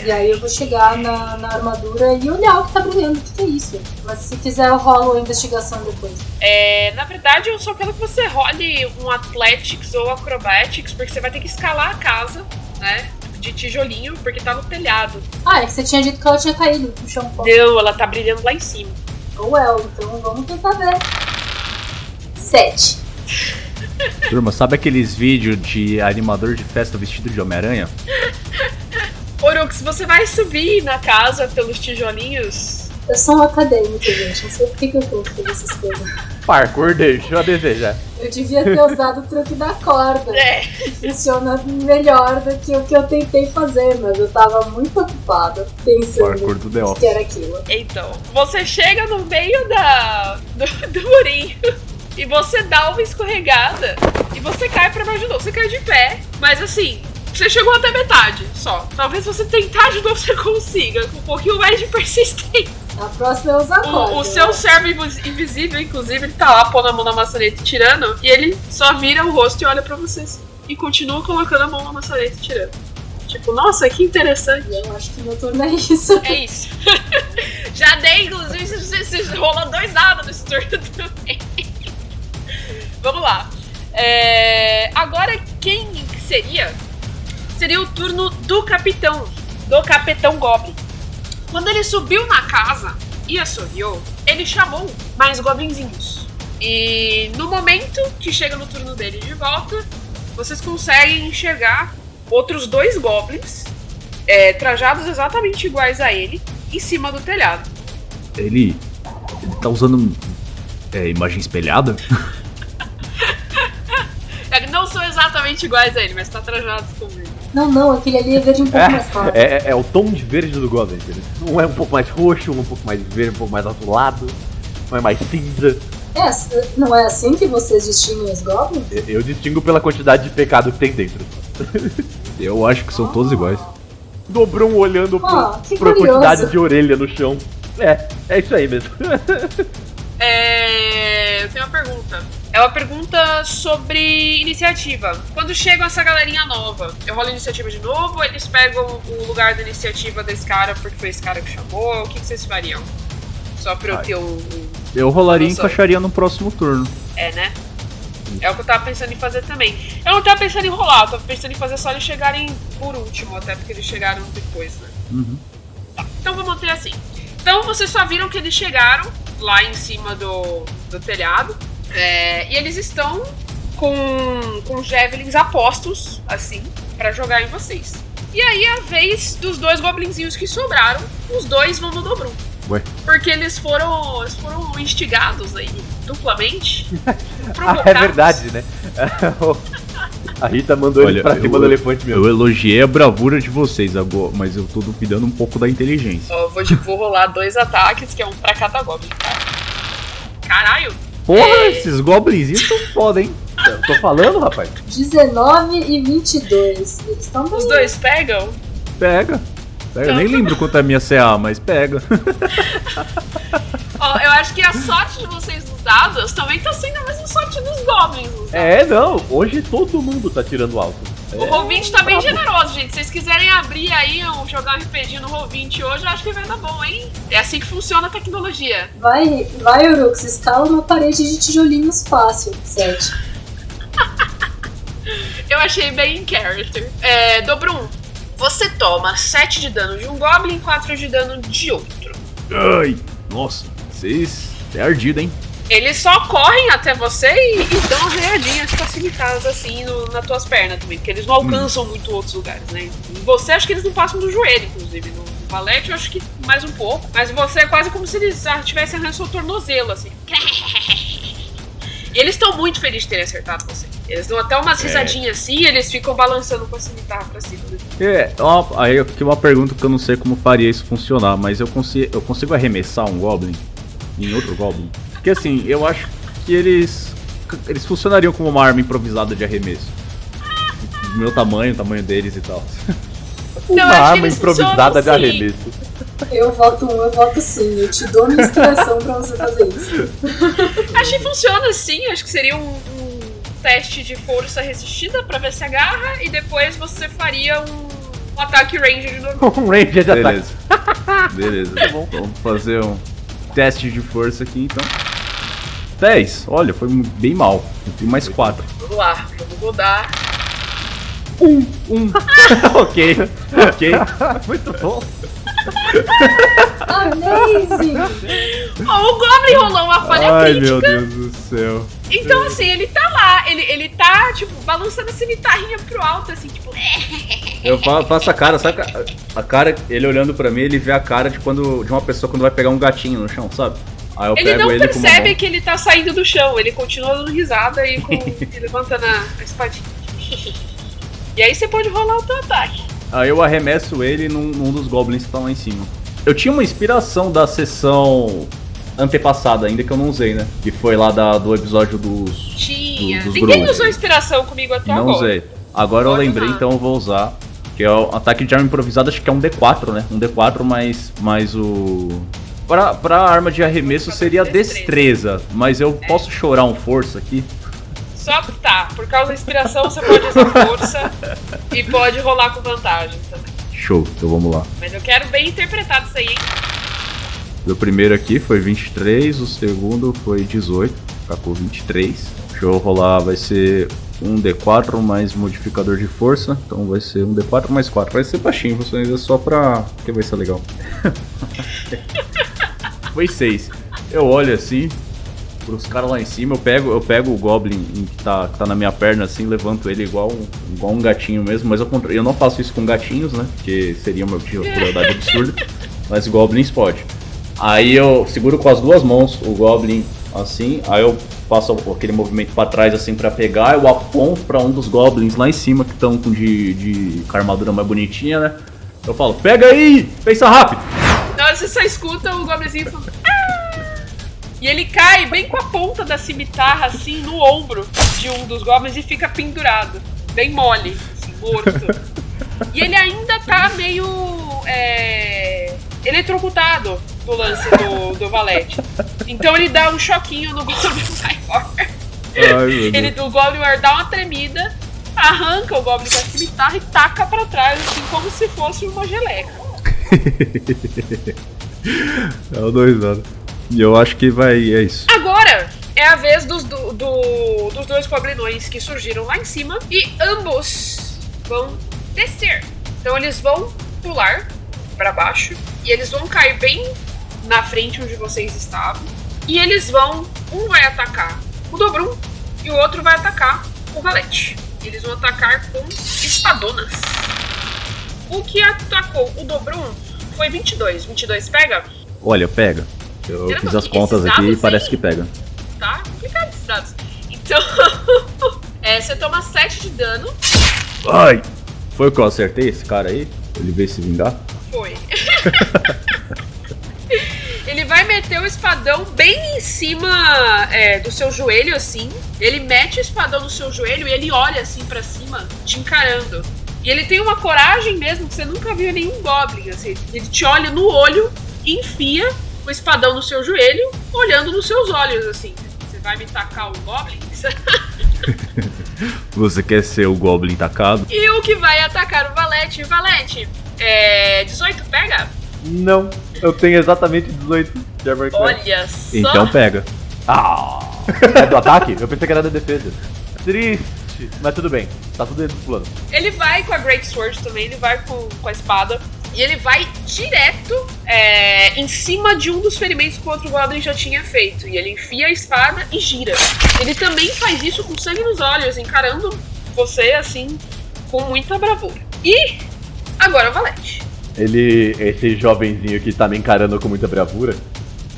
E aí eu vou chegar na, na armadura e olhar o que tá brilhando, o que, que é isso. Mas se quiser eu rolo a investigação depois. É, na verdade, eu só quero que você role um Athletics ou Acrobatics, porque você vai ter que escalar a casa, né? de tijolinho, porque tá no telhado. Ah, é que você tinha dito que ela tinha caído no chão. Não, ela tá brilhando lá em cima. Well, então vamos tentar ver. Sete. Turma, sabe aqueles vídeos de animador de festa vestido de Homem-Aranha? Orux, você vai subir na casa pelos tijolinhos? Eu sou um acadêmico, gente. Não sei por que eu vou fazer essas coisas. Parkour deixou a desejar. Eu devia ter usado o truque da corda. É. Funciona melhor do que o que eu tentei fazer, mas eu tava muito ocupada pensando Parkour do The o Office. que era aquilo. Então, você chega no meio da do, do murinho e você dá uma escorregada e você cai pra baixo de novo. Você cai de pé, mas assim, você chegou até metade só. Talvez você tentar de novo você consiga, com um pouquinho mais de persistência. A próxima é corda. O, o seu servo invis- invisível, inclusive, ele tá lá pondo a mão na maçaneta e tirando, e ele só vira o rosto e olha pra vocês. E continua colocando a mão na maçaneta e tirando. Tipo, nossa, que interessante. Eu acho que meu turno é isso. É isso. Já dei, inclusive, você, você rolou dois dados nesse turno também. Vamos lá. É, Agora, quem que seria? Seria o turno do capitão. Do capitão Goblin. Quando ele subiu na casa e assoviou, ele chamou mais goblinzinhos. E no momento que chega no turno dele de volta, vocês conseguem enxergar outros dois goblins é, trajados exatamente iguais a ele em cima do telhado. Ele. Ele tá usando. É, imagem espelhada? É, não são exatamente iguais a ele, mas tá trajados como ele. Não, não, aquele ali é verde um pouco mais claro. É, é, é o tom de verde do Goblin, entendeu? Um é um pouco mais roxo, um um pouco mais verde, um pouco mais azulado, um é mais cinza. É, não é assim que vocês distinguem os goblins? Eu- Eu distingo pela quantidade de pecado que tem dentro. Eu acho que são todos iguais. Dobrou um olhando pro, Ah, que pra quantidade de orelha no chão. É, é isso aí mesmo. É, eu tenho uma pergunta. É uma pergunta sobre iniciativa. Quando chegam essa galerinha nova, eu rolo a iniciativa de novo? Eles pegam o lugar da iniciativa desse cara porque foi esse cara que chamou? O que, que vocês fariam? Só pra eu ter o. o- Eu rolaria e encaixaria no próximo turno. É, né? É o que eu tava pensando em fazer também. Eu não tava pensando em rolar, eu tava pensando em fazer só eles chegarem por último, até porque eles chegaram depois, né? Uhum. Então vou manter assim. Então vocês só viram que eles chegaram lá em cima do, do telhado. É, e eles estão com, com javelins apostos, assim, pra jogar em vocês. E aí a vez dos dois goblinzinhos que sobraram, os dois vão no Dobrum. Ué. Porque eles foram, eles foram instigados aí, duplamente. Ah, é verdade, né? A Rita mandou ele Olha, pra cima eu- do elefante mesmo. Eu elogiei a bravura de vocês agora, mas eu tô duvidando um pouco da inteligência. Ó, vou, vou rolar dois ataques, que é um pra cada goblin, tá? Caralho! Porra, É. esses goblinzinhos são foda, hein? Eu tô falando, rapaz. 19 e 22. Eles estão bem. Os dois pegam? Pega. Pega. Eu nem lembro quanto é a minha CA, mas pega. Ó, eu acho que a sorte de vocês dos dados também tá sendo a mesma sorte dos goblins. É, não. Hoje todo mundo tá tirando alto. É, O Roll20 tá bem generoso, gente. Se vocês quiserem abrir aí, um, jogar um RPG no Roll20 hoje, eu acho que vai dar bom, hein? É assim que funciona a tecnologia. Vai, vai, Urux, escala uma parede de tijolinhos fácil. 7. Eu achei bem em character. É, Dobrum, você toma 7 de dano de um Goblin e 4 de dano de outro. Ai, nossa, vocês. É ardido, hein? Eles só correm até você e, e dão umas readinhas facilitadas assim no- nas tuas pernas também, porque eles não alcançam muito outros lugares, né? Em você acho que eles não passam do joelho, inclusive. No Valete eu acho que mais um pouco. Mas você é quase como se eles ah, tivessem arranhando seu tornozelo, assim. E eles estão muito felizes de terem acertado você. Eles dão até umas É. risadinhas assim e eles ficam balançando com a cimitarra pra cima. né? É, ó, aí aqui uma pergunta que eu não sei como faria isso funcionar, mas eu consigo, eu consigo arremessar um Goblin em outro Goblin? Porque assim, eu acho que eles. Eles funcionariam como uma arma improvisada de arremesso. Do meu tamanho, o tamanho deles e tal. Não, Uma que arma improvisada de assim. arremesso. Eu voto um, eu voto sim. Eu te dou minha inspiração pra você fazer isso. Acho que funciona sim, acho que seria um, um teste de força resistida pra ver se agarra e depois você faria um, um ataque range de novo. Um ranger de ataque. Beleza. Beleza. Tá bom. Vamos fazer um teste de força aqui então. 10. Olha, foi bem mal. Eu tenho mais 4. Vamos lá, vamos rodar. Um, um. ok, ok. Muito bom. Amazing! Ó, o Goblin rolou uma falha Ai, crítica. meu Deus do céu. Então, assim, ele tá lá, ele, ele tá, tipo, balançando a cimitarrinha pro alto, assim, tipo, Eu fa- faço a cara, sabe? a- cara, ele olhando pra mim, ele vê a cara de quando de uma pessoa quando vai pegar um gatinho no chão, sabe? Aí eu ele pego não ele percebe que ele tá saindo do chão, ele continua dando risada e, com, e levantando a, espadinha. e aí você pode rolar o teu ataque. Aí eu arremesso ele num, num dos goblins que estão lá em cima. Eu tinha uma inspiração da sessão antepassada, ainda que eu não usei, né? Que foi lá da, do episódio dos. Tinha. dos Ninguém usou inspiração comigo até não agora. usei. Agora eu Pode lembrei, usar. então eu vou usar. Que é o ataque de arma improvisada, acho que é um D4, né? Um D4 mais, mais o. Pra, pra arma de arremesso seria destreza, mas eu posso chorar um força aqui. Só tá, por causa da inspiração você pode usar força e pode rolar com vantagem também. Show, então vamos lá. Mas eu quero bem interpretado isso aí, hein? O primeiro aqui foi 23, o segundo foi 18, ficou 23. Deixa eu rolar, vai ser um D4 mais modificador de força, então vai ser um D4 mais 4. Vai ser baixinho, vocês é só pra. porque vai ser legal. foi 6. Eu olho assim, pros caras lá em cima, eu pego, eu pego o Goblin que tá, que tá na minha perna assim, levanto ele igual, um- igual um gatinho mesmo, mas eu, eu não faço isso com gatinhos, né? Porque seria uma crueldade absurda. Mas Goblins pode. Aí eu seguro com as duas mãos o Goblin assim, aí eu faço aquele movimento pra trás assim pra pegar, eu aponto pra um dos Goblins lá em cima que estão com de, de com a armadura mais bonitinha, né? Eu falo, pega aí, pensa rápido. Na hora você só escuta o goblinzinho falando. "Ah!" E ele cai bem com a ponta da cimitarra, assim, no ombro de um dos goblins e fica pendurado. Bem mole, assim, morto. E ele ainda tá meio. É, eletrocutado do lance do, do valete. Então ele dá um choquinho no Goblin maior. Ele, o Goblin maior dá uma tremida, arranca o Goblin com a cimitarra e taca pra trás, assim, como se fosse uma geleca. É o dois anos. E eu acho que vai, é isso. Agora é a vez dos, do- do- dos dois goblinões que surgiram lá em cima e ambos vão descer. Então eles vão pular pra baixo e eles vão cair bem na frente onde vocês estavam. E eles vão, um vai atacar o Dobrum e o outro vai atacar o Valete. Eles vão atacar com espadonas. O que atacou o Dobrum foi 22. 22 pega? Olha, pega. Eu Caramba, fiz as contas aqui e parece que pega. tá complicado esses dados. Então, é, você toma 7 de dano. Ai! Foi o que eu acertei esse cara aí? Ele veio se vingar? Foi. Ele vai meter o espadão bem em cima é, do seu joelho, assim. Ele mete o espadão no seu joelho e ele olha assim pra cima, te encarando. E ele tem uma coragem mesmo que você nunca viu nenhum Goblin. Assim. Ele te olha no olho e enfia o espadão no seu joelho, olhando nos seus olhos, assim. Você vai me tacar o Goblin? Você quer ser o Goblin tacado? E o que vai atacar o Valete? Valete, é. 18 pega? Não, eu tenho exatamente 18 de armor class. Olha só. Então pega. Ah! É do ataque? Eu pensei que era da defesa. Triste. Mas tudo bem, tá tudo dentro do plano. Ele vai com a Great Sword também, ele vai com, com a espada. E ele vai direto é, em cima de um dos ferimentos que o outro Goblin já tinha feito. E ele enfia a espada e gira. Ele também faz isso com sangue nos olhos, encarando você assim, com muita bravura. E agora o Valete. Ele, esse jovenzinho que tá me encarando com muita bravura,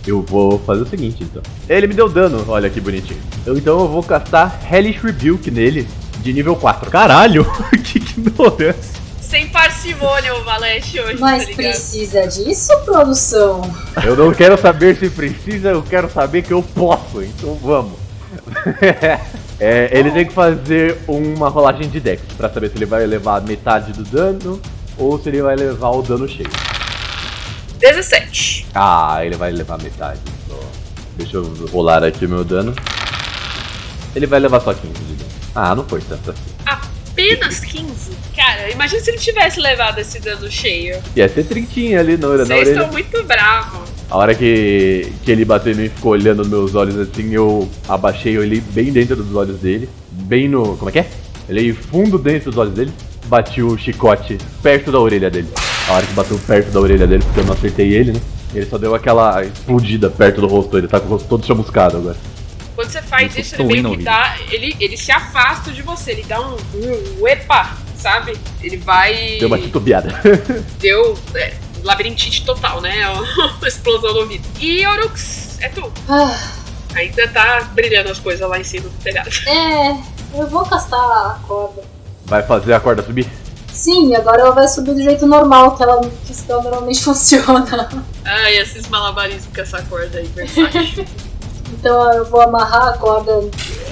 eu vou fazer o seguinte então. Ele me deu dano, olha que bonitinho. Eu, então eu vou castar Hellish Rebuke nele, de nível 4. Caralho! que ignorância! Sem parcimônia o Valete hoje, Mas tá precisa disso, produção? Eu não quero saber se precisa, eu quero saber que eu posso, então vamos. É, ele tem que fazer uma rolagem de dex pra saber se ele vai levar metade do dano ou se ele vai levar o dano cheio. 17. Ah, ele vai levar metade. Só. Deixa eu rolar aqui o meu dano. Ele vai levar só 15 de dano. Ah, não foi tanto assim. Apenas 15? Cara, imagina se ele tivesse levado esse dano cheio. Ia ser trintinha ali na, na Vocês orelha. estão muito bravos. A hora que, que ele bateu em mim e ficou olhando nos meus olhos assim, eu abaixei ele bem dentro dos olhos dele. Bem no. Como é que é? Ele fundo dentro dos olhos dele, bati o chicote perto da orelha dele. A hora que bateu perto da orelha dele, porque eu não acertei ele, né? Ele só deu aquela explodida perto do rosto, ele tá com o rosto todo chamuscado agora. Quando você faz Eu isso, ele meio que dá. Ele, ele se afasta de você, ele dá um, um epa, sabe? Ele vai. Deu uma titubeada. Deu. É, labirintite total, né? Uma explosão no ouvido. E Orux, é tu. Ah, Ainda tá brilhando as coisas lá em cima do telhado. é, eu vou castar a corda. Vai fazer a corda subir? Sim, agora ela vai subir do jeito normal que ela, que ela normalmente funciona. Ai, esses malabarismos com essa corda aí. Então eu vou amarrar a corda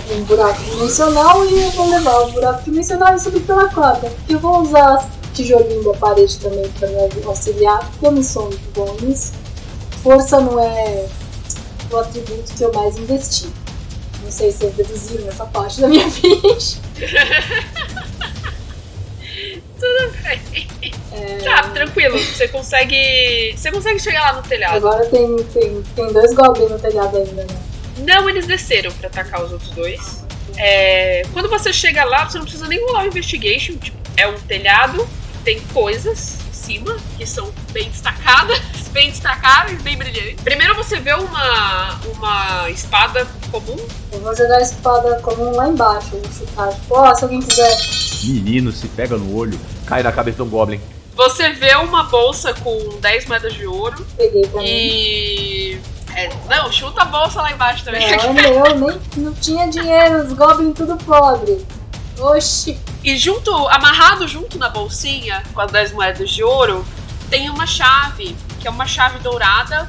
em um buraco dimensional e eu vou levar o buraco dimensional e subir pela corda. Eu vou usar tijolinho da parede também para me auxiliar, porque eu não sou muito bom nisso. Força não é o atributo que eu mais investi. Não sei se vocês deduziram essa parte da minha ficha. tá, tranquilo. Você consegue. Você consegue chegar lá no telhado. Agora tem, tem, tem dois goblins no telhado ainda, né? Não, eles desceram pra atacar os outros dois. É, quando você chega lá, você não precisa nem rolar o investigation. Tipo, é um telhado, tem coisas cima que são bem destacadas, bem destacáveis, bem brilhantes. Primeiro você vê uma, uma espada comum. Eu vou jogar a espada comum lá embaixo, vou chutar. Tipo, ó, se alguém quiser. Menino, se pega no olho. Cai na cabeça de um goblin. Você vê uma bolsa com 10 moedas de ouro Peguei pra mim. e. é, não, chuta a bolsa lá embaixo também. Não, eu nem não tinha dinheiro, os goblins tudo pobre. Oxi. E junto, amarrado junto na bolsinha, com as 10 moedas de ouro, tem uma chave, que é uma chave dourada,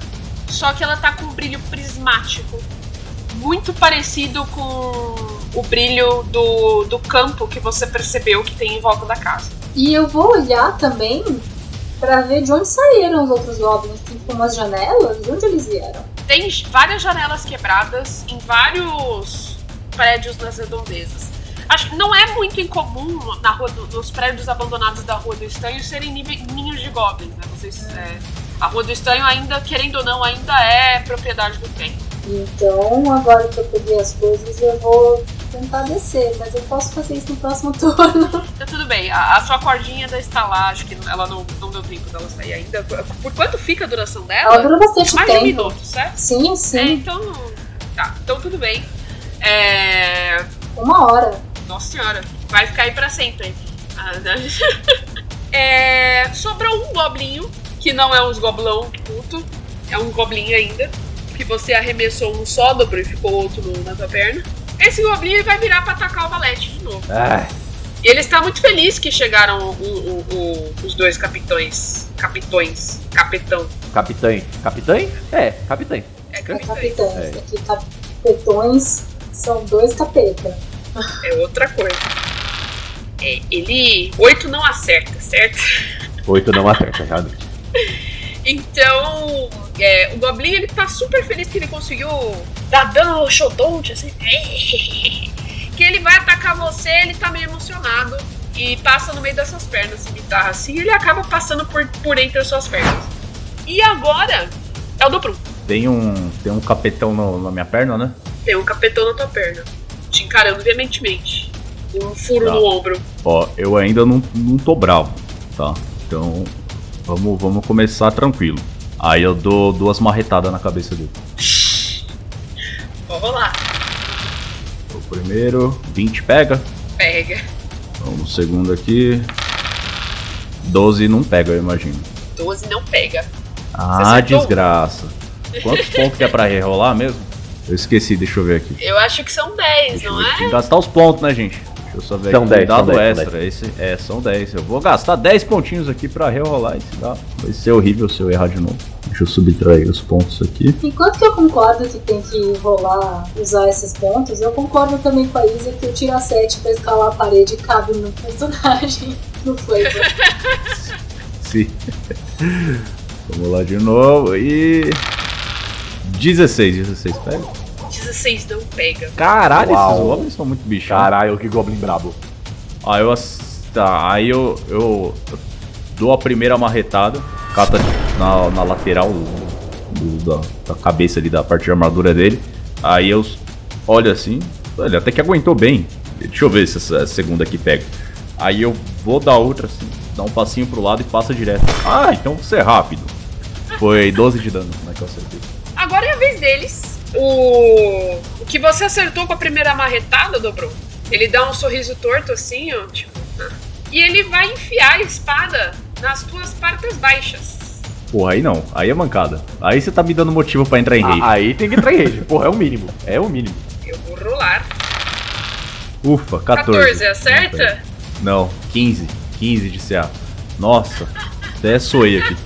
só que ela tá com um brilho prismático. Muito parecido com o brilho do, do campo que você percebeu que tem em volta da casa. E eu vou olhar também pra ver de onde saíram os outros goblins. Tem tipo umas janelas, de onde eles vieram? Tem várias janelas quebradas em vários prédios nas redondezas. Acho que não é muito incomum na rua nos prédios abandonados da Rua do Estanho serem ninhos de goblins, né? Vocês, é, a Rua do Estanho ainda, querendo ou não, ainda é propriedade do tempo. Então, agora que eu peguei as coisas, eu vou tentar descer. Mas eu posso fazer isso no próximo turno. Então tudo bem, a, a sua cordinha da estalagem, que ela não, não deu tempo dela sair ainda. Por, quanto fica a duração Ela dela? dura bastante Mais de um tempo. minuto, certo? Sim, É, sim. então. Tá, então tudo bem. É. Uma hora. Nossa senhora, vai ficar aí pra sempre. Ah, é, sobrou um goblinho, que não é uns goblão puto, é um goblinho ainda, que você arremessou um sódobro e ficou outro no- na tua perna. Esse goblinho vai virar pra atacar o valete de novo. Ah, E ele está muito feliz que chegaram o- o- o- os dois capitões. Capitões. Capitão. capitães. Capitães? É, capitães. É É capitães. capitães. É. Aqui, capetões são dois capeta. É outra coisa. É, ele. Oito não acerta, certo? Oito não acerta, realmente. Então, é, o Goblin ele tá super feliz que ele conseguiu dar dano ao Shodonte, assim. que ele vai atacar você, ele tá meio emocionado. E passa no meio dessas pernas, guitarra assim, ele acaba passando por, por entre as suas pernas. E agora é o do Prum. Tem um, tem um capetão no- na minha perna, né? Tem um capetão na tua perna, te encarando veementemente. Um furo Tá. no ombro. Ó, eu ainda não, não tô bravo, tá? Então, vamos, vamos começar tranquilo. Aí eu dou duas marretadas na cabeça dele. Vou rolar. O primeiro, 20 pega. Pega. Então, o segundo aqui, 12 não pega, eu imagino. 12 não pega. Ah, desgraça. Quantos pontos que é pra rerolar mesmo? Eu esqueci, deixa eu ver aqui. Eu acho que são 10, Deixa eu não é? Tem que gastar os pontos, né, gente? Deixa eu só ver São aqui. 10, são dado 10, são extra. Esse, é, são 10. Eu vou gastar 10 pontinhos aqui pra rerolar esse dado. Vai ser horrível se eu errar de novo. Deixa eu subtrair os pontos aqui. Enquanto que eu concordo que tem que rolar, usar esses pontos, eu concordo também com a Isa que o tira 7 pra escalar a parede cabe no personagem, no flavor. Sim. Vamos lá de novo. E. 16, 16 pega. 16 não pega. Caralho, Uau. esses goblins são muito bichos. Caralho, que goblin brabo. Aí eu. Tá, aí eu, eu, eu dou a primeira marretada, cata na, na lateral do- do- da, da cabeça ali, da parte de armadura dele. Aí eu olho assim, ele até que aguentou bem. Deixa eu ver se essa segunda aqui pega. Aí eu vou dar outra assim, dar um passinho pro lado e passa direto. Ah, então você é rápido. Foi 12 de dano, como é que eu acertei? Agora é a vez deles. O, o que você acertou com a primeira marretada, dobrou. Ele dá um sorriso torto assim, ó, tipo. ah. E ele vai enfiar a espada nas tuas partes baixas. Porra, aí não. Aí é mancada. Aí você tá me dando motivo pra entrar em rage. Ah, aí tem que entrar em rage. Porra, é o mínimo. É o mínimo. Eu vou rolar. Ufa, 14. 14, acerta? Não, 15. 15 de CA. Nossa, até soei aqui.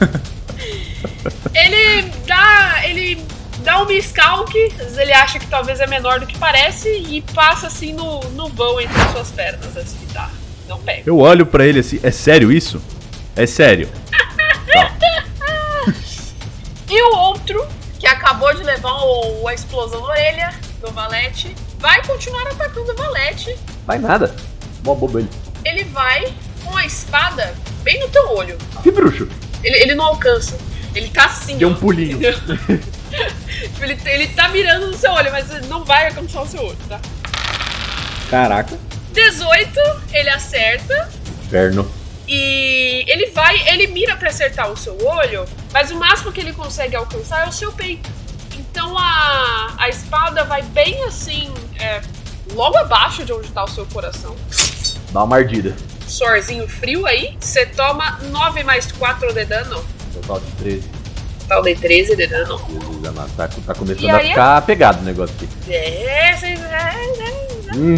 Ele dá. Ele dá um miscalque, ele acha que talvez é menor do que parece e passa assim no, no vão entre as suas pernas, assim, tá. Não pega. Eu olho pra ele assim, é sério isso? É sério. Tá. E o outro, que acabou de levar o- a explosão na orelha do Valete, vai continuar atacando o Valete. Vai nada. Mó bobo ele. Ele vai com a espada bem no teu olho. Que bruxo. Ele, ele não alcança. Ele tá assim. Deu um pulinho. Tipo, ele, ele tá mirando no seu olho, mas não vai alcançar o seu olho, tá? Caraca. 18, ele acerta. Inferno. E ele vai, ele mira pra acertar o seu olho, mas o máximo que ele consegue alcançar é o seu peito. Então a, a espada vai bem assim, é, logo abaixo de onde tá o seu coração. Dá uma mardida. Sorzinho frio aí, você toma 9 mais 4 de dano. Total de 13. Total de 13 de dano. Jesus amado. Tá, tá começando a aí é- ficar pegado o negócio aqui. É, vocês é, é, Hum,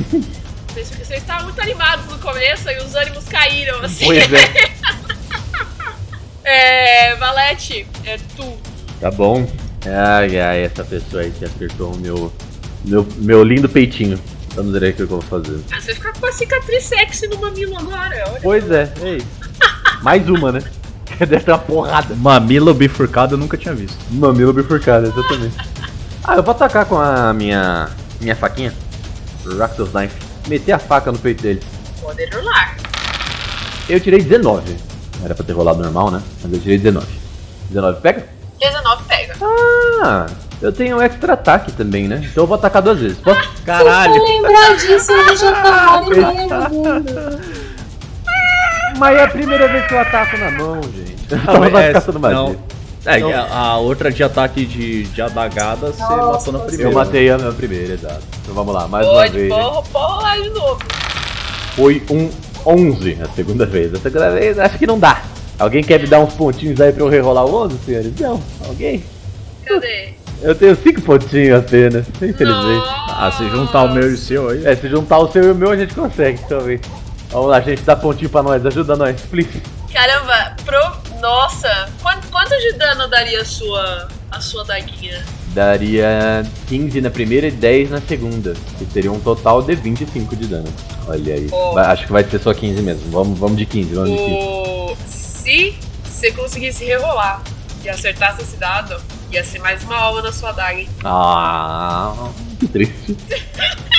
vocês- vocês estavam muito animados no começo e os ânimos caíram, assim. pois é. É, Valete, é tu. Tá bom. Ai, ai, essa pessoa aí que acertou o meu, meu, meu lindo peitinho. Vamos ver aí o que eu vou fazer. Ah, Você fica com a cicatriz sexy no mamilo agora, olha. Pois é, ei. Mais uma, né? Deve ter uma porrada. Mamilo bifurcado eu nunca tinha visto. Mamilo bifurcado, exatamente. Ah, eu vou atacar com a minha minha faquinha. Rakdos Knife. Meter a faca no peito dele. Pode rolar. Eu tirei 19. Era pra ter rolado normal, né? Mas eu tirei 19. 19 pega? 19 pega. Ah, eu tenho um extra ataque também, né? Então eu vou atacar duas vezes. Posso? Se for lembrar disso, eu já jogando. Mas é a primeira vez que eu ataco na mão, gente. Não, Então vai é, ficar tudo mais. não. É, Não. e a, a outra de ataque de, de adagada você Nossa, matou na você- primeira. Eu matei a minha primeira, exato. Então vamos lá, mais uma Pode, vez. porra, porra lá de novo. Foi um 11 a segunda vez. A segunda vez acho que não dá. Alguém quer me dar uns pontinhos aí pra eu rerolar o 11, senhores? Não, alguém? Cadê? Eu tenho 5 pontinhos apenas, infelizmente. Ah, se juntar o meu e o seu aí. É, se juntar o seu e o meu a gente consegue, talvez. Vamos lá, gente, dá pontinho pra nós, ajuda nós, please. Caramba, pro. Nossa! Quanto, quanto de dano daria a sua. a sua daguinha? Daria 15 na primeira e 10 na segunda. Que seria um total de 25 de dano. Olha aí. Oh. Acho que vai ser só 15 mesmo. Vamos, vamos de 15, vamos de 15. O... Se você conseguisse rerolar e acertasse esse dado, ia ser mais uma alma na sua daga? Ah, que triste.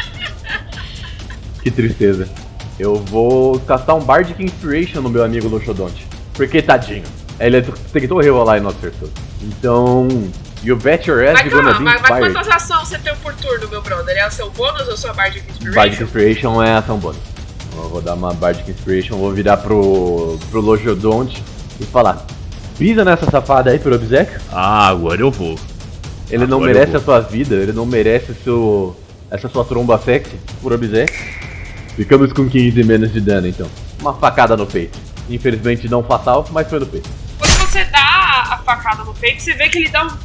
que tristeza. Eu vou castar um Bardic Inspiration no meu amigo Loxodonte. Porque tadinho. Ele tentou rerolar e não acertou. Então, you bet your ass Mas you're gonna calma, be mas, mas quantas ações você tem por turno, meu brother? É o seu bônus ou sua Bardic Inspiration? Bardic Inspiration é ação bônus. Eu vou dar uma Bardic Inspiration, vou virar pro, pro Loxodonte e falar: Pisa nessa safada aí, pro obsequio. Ah, agora eu vou. Ele não Agora eu merece a sua vida, ele não merece o seu, essa sua tromba sexy, por obséquio. Ficamos com 15 menos de dano então. Uma facada no peito. Infelizmente não fatal, mas foi no peito. Quando você dá a facada no peito, você vê que ele dá um.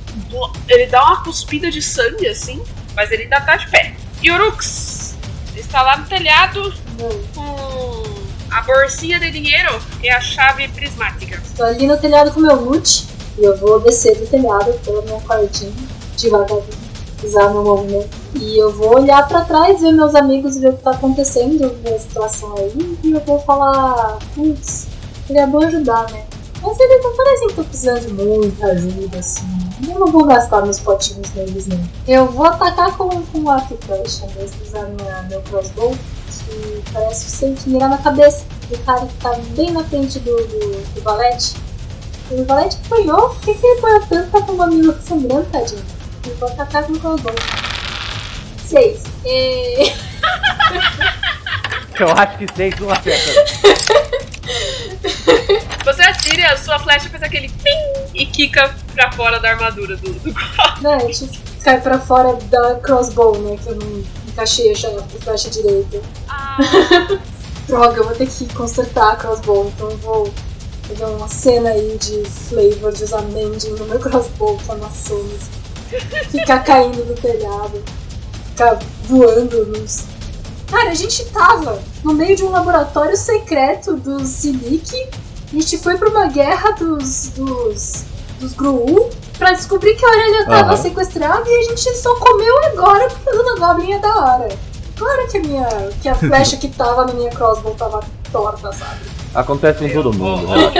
Ele dá uma cuspida de sangue, assim, mas ele ainda tá de pé. E Urux está lá no telhado com a bolsinha de dinheiro e a chave prismática. Tô ali no telhado com meu loot e eu vou descer do telhado pela minha cordinha, devagarzinho, usar meu movimento. E eu vou olhar pra trás, ver meus amigos, ver o que tá acontecendo, ver a situação aí, e eu vou falar, putz, seria bom ajudar, né? Mas eles não parecem que estão precisando de muita ajuda, assim. Eu não vou gastar meus potinhos neles, não. Eu vou atacar com, com o arco e flecha mesmo, usar meu crossbow, que parece ser que mirar na cabeça do cara que tá bem na frente do, do, do valete. O valete apanhou, por que, que ele apanhou tanto? Tá com uma mamilo sangrando, tadinho. Eu vou atacar com o crossbow. Seis. E... Eu acho que seis não acerta. Você atira e a sua flecha faz aquele ping e quica pra fora da armadura do, do. Não, a gente cai pra fora da crossbow, né? Que eu não encaixei a flecha direita. Ah, Droga, eu vou ter que consertar a crossbow, então eu vou fazer uma cena aí de flavor, de usar mending no meu crossbow pra maçons. Ficar caindo do telhado, ficar voando nos. Cara, a gente tava no meio de um laboratório secreto dos Silic. A gente foi pra uma guerra dos. dos. dos Gruu pra descobrir que a Aurélia tava Aham. sequestrada e a gente só comeu agora porque a Dona Goblin é da hora. Claro que a minha. que a flecha que tava na minha crossbow tava torta, sabe? Acontece com todo mundo, né?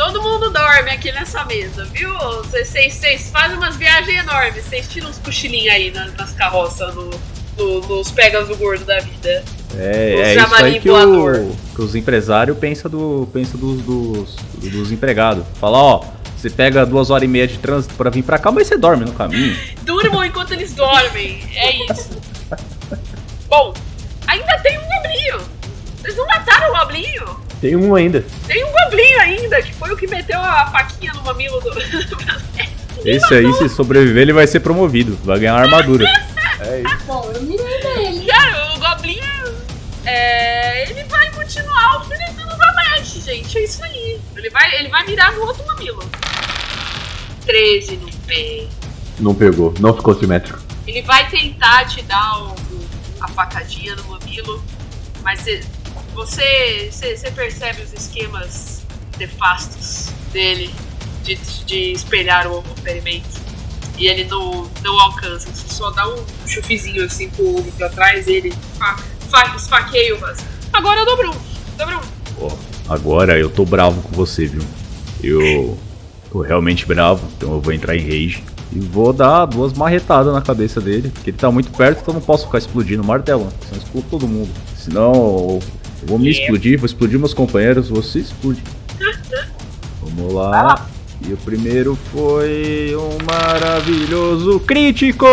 Todo mundo dorme aqui nessa mesa, viu? Vocês fazem umas viagens enormes, vocês tiram uns cochilinhos aí na- nas carroças, no, no- nos pegas do gordo da vida. É, é isso aí que, o, que os empresários pensam do, pensa dos, dos, dos empregados. Fala, ó, você pega duas horas e meia de trânsito pra vir pra cá, mas você dorme no caminho. Durmam enquanto eles dormem, é isso. Bom, ainda tem um goblinho. Vocês não mataram o goblinho? Tem um ainda. Tem um goblinho ainda, que foi o que meteu a faquinha no mamilo do. Esse aí, se sobreviver, ele vai ser promovido. Vai ganhar uma armadura. É isso. Bom, eu mirei nele. Cara, o Goblin. É, ele vai continuar alfinetando o Valete, gente. É isso aí. Ele vai, ele vai mirar no outro mamilo. 13 no pé. Não pegou, não ficou simétrico. Ele vai tentar te dar o- a facadinha no mamilo, mas cê- você, você, você percebe os esquemas nefastos dele de, de espelhar o ferimento. E ele não, não alcança, você só dá um chufizinho assim com o ombro pra trás ele fa, fa, esfaqueia. Agora é o Dobrum. Dobrum. Ó, agora eu tô bravo com você, viu? Eu tô realmente bravo, então eu vou entrar em rage. E vou dar duas marretadas na cabeça dele, porque ele tá muito perto, então eu não posso ficar explodindo o martelão. Senão explodo todo mundo. Senão eu vou me explodir, vou explodir meus companheiros, você explode. Vamos lá. E o primeiro foi um maravilhoso crítico!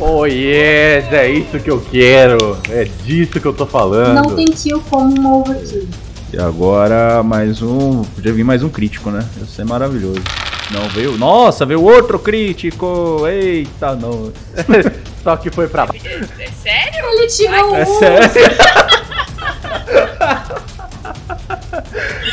Oh yes, é isso que eu quero. É disso que eu tô falando. Não tem kill como um overkill. E agora mais um. Podia vir mais um crítico, né? Ia ser maravilhoso. Não veio. Nossa, veio outro crítico! Eita, não. Só que foi pra É, é sério? Ele tirou É um. sério?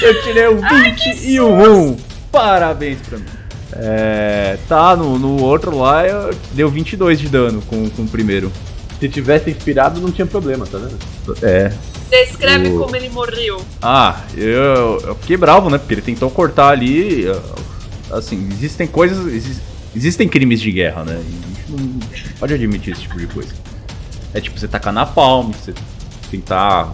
Eu tirei um 20 e um 1. Parabéns pra mim. É, tá, no, no outro lá eu, deu 22 de dano com, com o primeiro. Se tivesse inspirado, não tinha problema, tá vendo? É. Descreve O- como ele morreu. Ah, eu, eu fiquei bravo, né? Porque ele tentou cortar ali. Assim, existem coisas. exis- existem crimes de guerra, né? E a gente não pode admitir esse tipo de coisa. É tipo você tacar na palma, você tentar,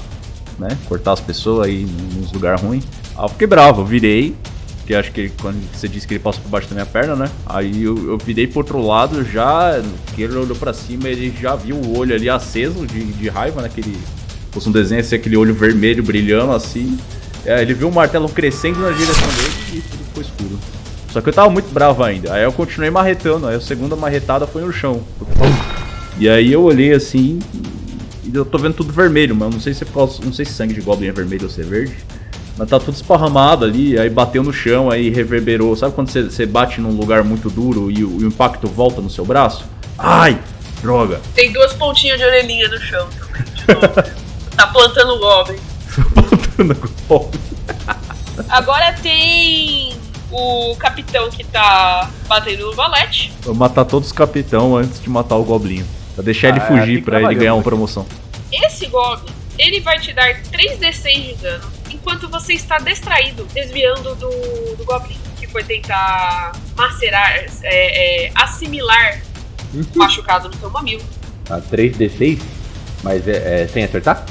né? Cortar as pessoas aí nos lugares ruins. Ah, eu fiquei bravo, eu virei. Porque acho que quando você disse que ele passou por baixo da minha perna, né? Aí eu, eu virei pro outro lado já. Que ele olhou pra cima, ele já viu o olho ali aceso de, de raiva, né? Aquele fosse um desenho assim, aquele olho vermelho brilhando assim. É, ele viu o martelo crescendo na direção dele e tudo ficou escuro. Só que eu tava muito bravo ainda. Aí eu continuei marretando, aí a segunda marretada foi no chão. E aí eu olhei assim e eu tô vendo tudo vermelho, mas não sei se é causa, não sei se sangue de goblin é vermelho ou se é verde. Mas tá tudo esparramado ali, aí bateu no chão, aí reverberou. Sabe quando você, bate num lugar muito duro e o, e o impacto volta no seu braço? Ai, droga. Tem duas pontinhas de orelhinha no chão também, de novo. tá plantando o Goblin. Agora tem o capitão que tá batendo no valete. Vou matar todos os capitão antes de matar o Goblinho. Pra deixar ele Ah, fugir, tem que pra ele ganhar uma muito. promoção. Esse Goblin, ele vai te dar 3d6 de dano, enquanto você está distraído, desviando do, do Goblin, que foi tentar macerar, é, é, assimilar o machucado no seu mamilo, A 3d6, mas é, é sem acertar?